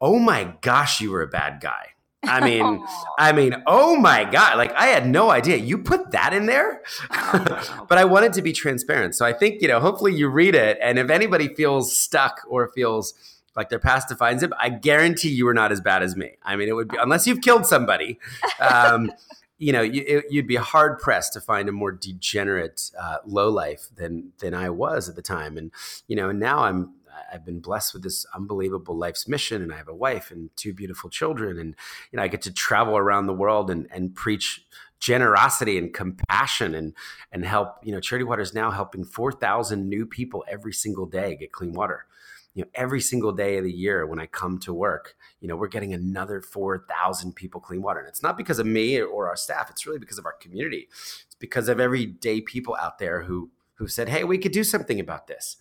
"Oh my gosh, you were a bad guy." I mean, I mean, oh my god! Like I had no idea you put that in there, but I wanted to be transparent. So I think you know, hopefully you read it, and if anybody feels stuck or feels like their past defines them, I guarantee you are not as bad as me. I mean, it would be unless you've killed somebody. Um, you know, you, would be hard pressed to find a more degenerate uh, low life than than I was at the time. And you know, now I'm I've been blessed with this unbelievable life's mission, and I have a wife and two beautiful children, and you know, I get to travel around the world and and preach generosity and compassion and and help. You know, Charity Water is now helping four thousand new people every single day get clean water. You know every single day of the year when i come to work you know we're getting another 4000 people clean water. And it's not because of me or our staff it's really because of our community. It's because of everyday people out there who who said hey we could do something about this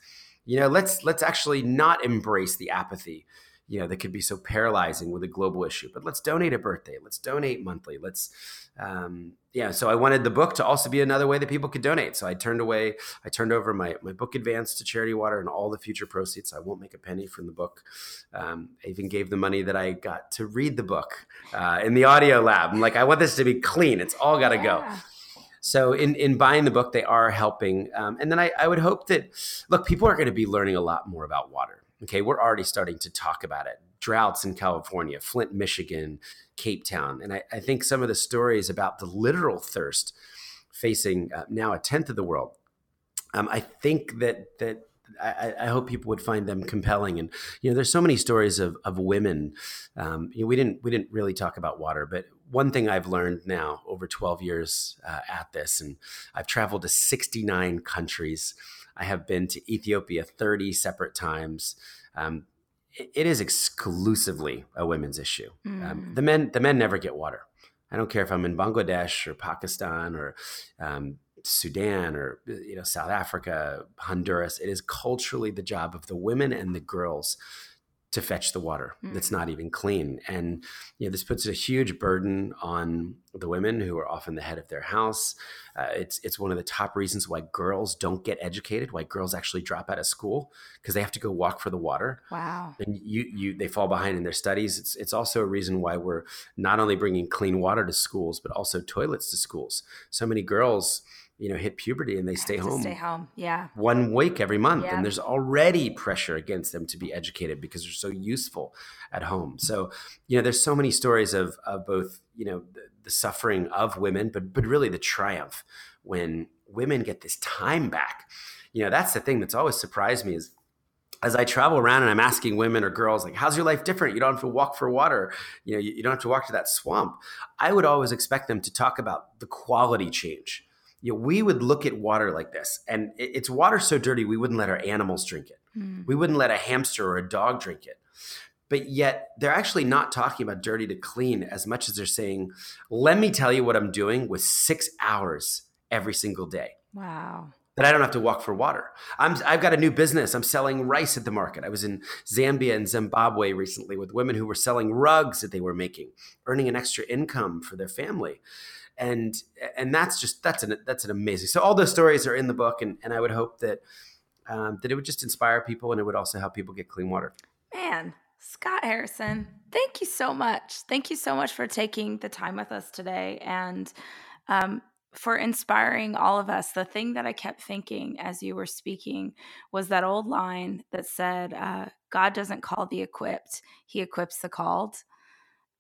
you know let's let's actually not embrace the apathy you know that could be so paralyzing with a global issue but let's donate a birthday let's donate monthly let's um, yeah so i wanted the book to also be another way that people could donate. So i turned away i turned over my, my book advance to charity water and all the future proceeds. I won't make a penny from the book. Um, i even gave the money that i got to read the book uh, in the audio lab. I'm like i want this to be clean. It's all got to yeah. go so in, in buying the book they are helping um, and then I, I would hope that look people are going to be learning a lot more about water Okay, we're already starting to talk about it. Droughts in California, Flint, Michigan, Cape Town. And I, I think some of the stories about the literal thirst facing uh, now a tenth of the world, um, I think that, that I, I, hope people would find them compelling. And you know, there's so many stories of, of women. Um, you know, we didn't we didn't really talk about water, but one thing I've learned now over 12 years uh, at this, and I've traveled to 69 countries. I have been to Ethiopia 30 separate times. Um, it, it is exclusively a women's issue. Mm. Um, the men, the men never get water. I don't care if I'm in Bangladesh or Pakistan or um, Sudan or you know South Africa, Honduras. It is culturally the job of the women and the girls to fetch the water mm. that's not even clean. And you know, this puts a huge burden on the women who are often the head of their house. Uh, it's it's one of the top reasons why girls don't get educated, why girls actually drop out of school because they have to go walk for the water. Wow! And you you they fall behind in their studies. It's it's also a reason why we're not only bringing clean water to schools but also toilets to schools. So many girls you know hit puberty and they stay home stay home yeah one week every month yeah. and there's already pressure against them to be educated because they're so useful at home so you know there's so many stories of of both you know the, the suffering of women but but really the triumph when women get this time back you know that's the thing that's always surprised me is as I travel around and I'm asking women or girls, like, how's your life different? You don't have to walk for water. You know, you, you don't have to walk to that swamp. I would always expect them to talk about the quality change you know, we would look at water like this, and it's water so dirty we wouldn't let our animals drink it. Mm. We wouldn't let a hamster or a dog drink it. But yet, they're actually not talking about dirty to clean as much as they're saying, "Let me tell you what I'm doing with six hours every single day." Wow that I don't have to walk for water. I'm, I've got a new business. I'm selling rice at the market. I was in Zambia and Zimbabwe recently with women who were selling rugs that they were making, earning an extra income for their family and and that's just that's an that's an amazing. So all those stories are in the book, and and I would hope that um, that it would just inspire people, and it would also help people get clean water. Man, Scott Harrison, thank you so much. Thank you so much for taking the time with us today, and um, for inspiring all of us. The thing that I kept thinking as you were speaking was that old line that said, uh, God doesn't call the equipped, He equips the called.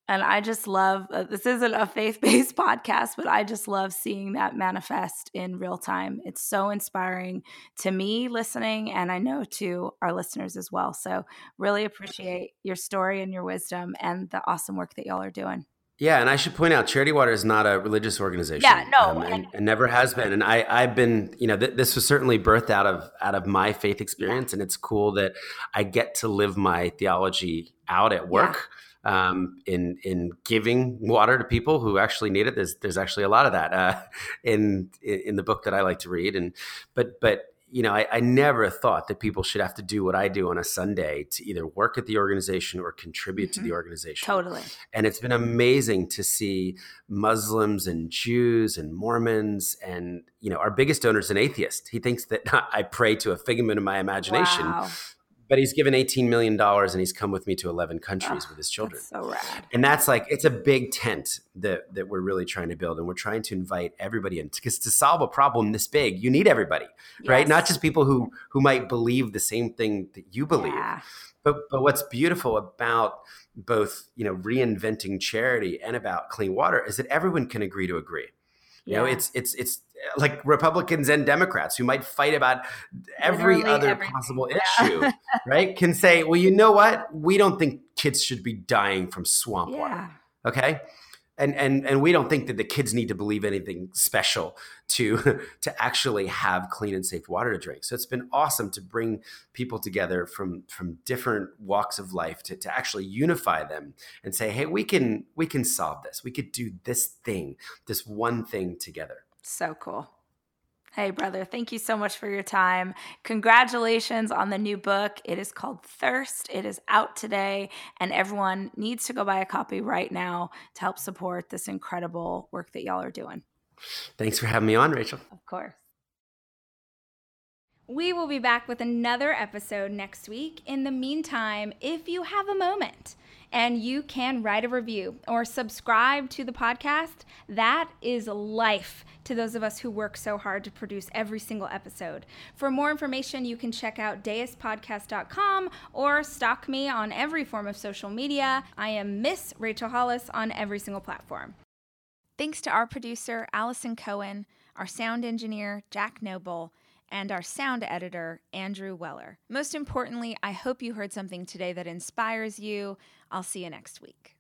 And I just love uh, this isn't a faith based podcast, but I just love seeing that manifest in real time. It's so inspiring to me listening, and I know to our listeners as well. So, really appreciate your story and your wisdom and the awesome work that y'all are doing. Yeah, and I should point out, Charity Water is not a religious organization. Yeah, no, um, and, and, never has been. And I, I've been, you know, th- this was certainly birthed out of out of my faith experience, yeah. and it's cool that I get to live my theology out at work. Yeah um, in in giving water to people who actually need it. There's there's actually a lot of that uh, in in the book that I like to read. And but but you know, I, I, never thought that people should have to do what I do on a Sunday to either work at the organization or contribute mm-hmm. to the mm-hmm. organization. Totally. And it's been amazing to see Muslims and Jews and Mormons and, you know, our biggest donor is an atheist. He thinks that I pray to a figment of my imagination. Wow but he's given 18 million dollars and he's come with me to 11 countries Oh, with his children. So rad. And that's like it's a big tent that that we're really trying to build, and we're trying to invite everybody in because to solve a problem this big, you need everybody, right? Not just people who who might believe the same thing that you believe. Yeah. But but what's beautiful about both you know reinventing charity and about clean water is that everyone can agree to agree. You know, Yeah. it's it's it's uh, like Republicans and Democrats who might fight about every Literally other everything. possible Yeah. issue, right? Can say, well, you know what? We don't think kids should be dying from swamp water okay and and and we don't think that the kids need to believe anything special to to actually have clean and safe water to drink. So it's been awesome to bring people together from from different walks of life to, to actually unify them and say hey we can we can solve this. We could do this thing this one thing together. So cool. Hey, brother, thank you so much for your time. Congratulations on the new book. It is called Thirst. It is out today, and everyone needs to go buy a copy right now to help support this incredible work that y'all are doing. thanks for having me on rachel Of course. We will be back with another episode next week. In the meantime, if you have a moment and you can write a review or subscribe to the podcast, that is life to those of us who work so hard to produce every single episode. For more information, you can check out deispodcast.com or stalk me on every form of social media. I am Miss Rachel Hollis on every single platform. Thanks to our producer, Allison Cohen, our sound engineer, Jack Noble, and our sound editor, Andrew Weller. Most importantly, I hope you heard something today that inspires you. I'll see you next week.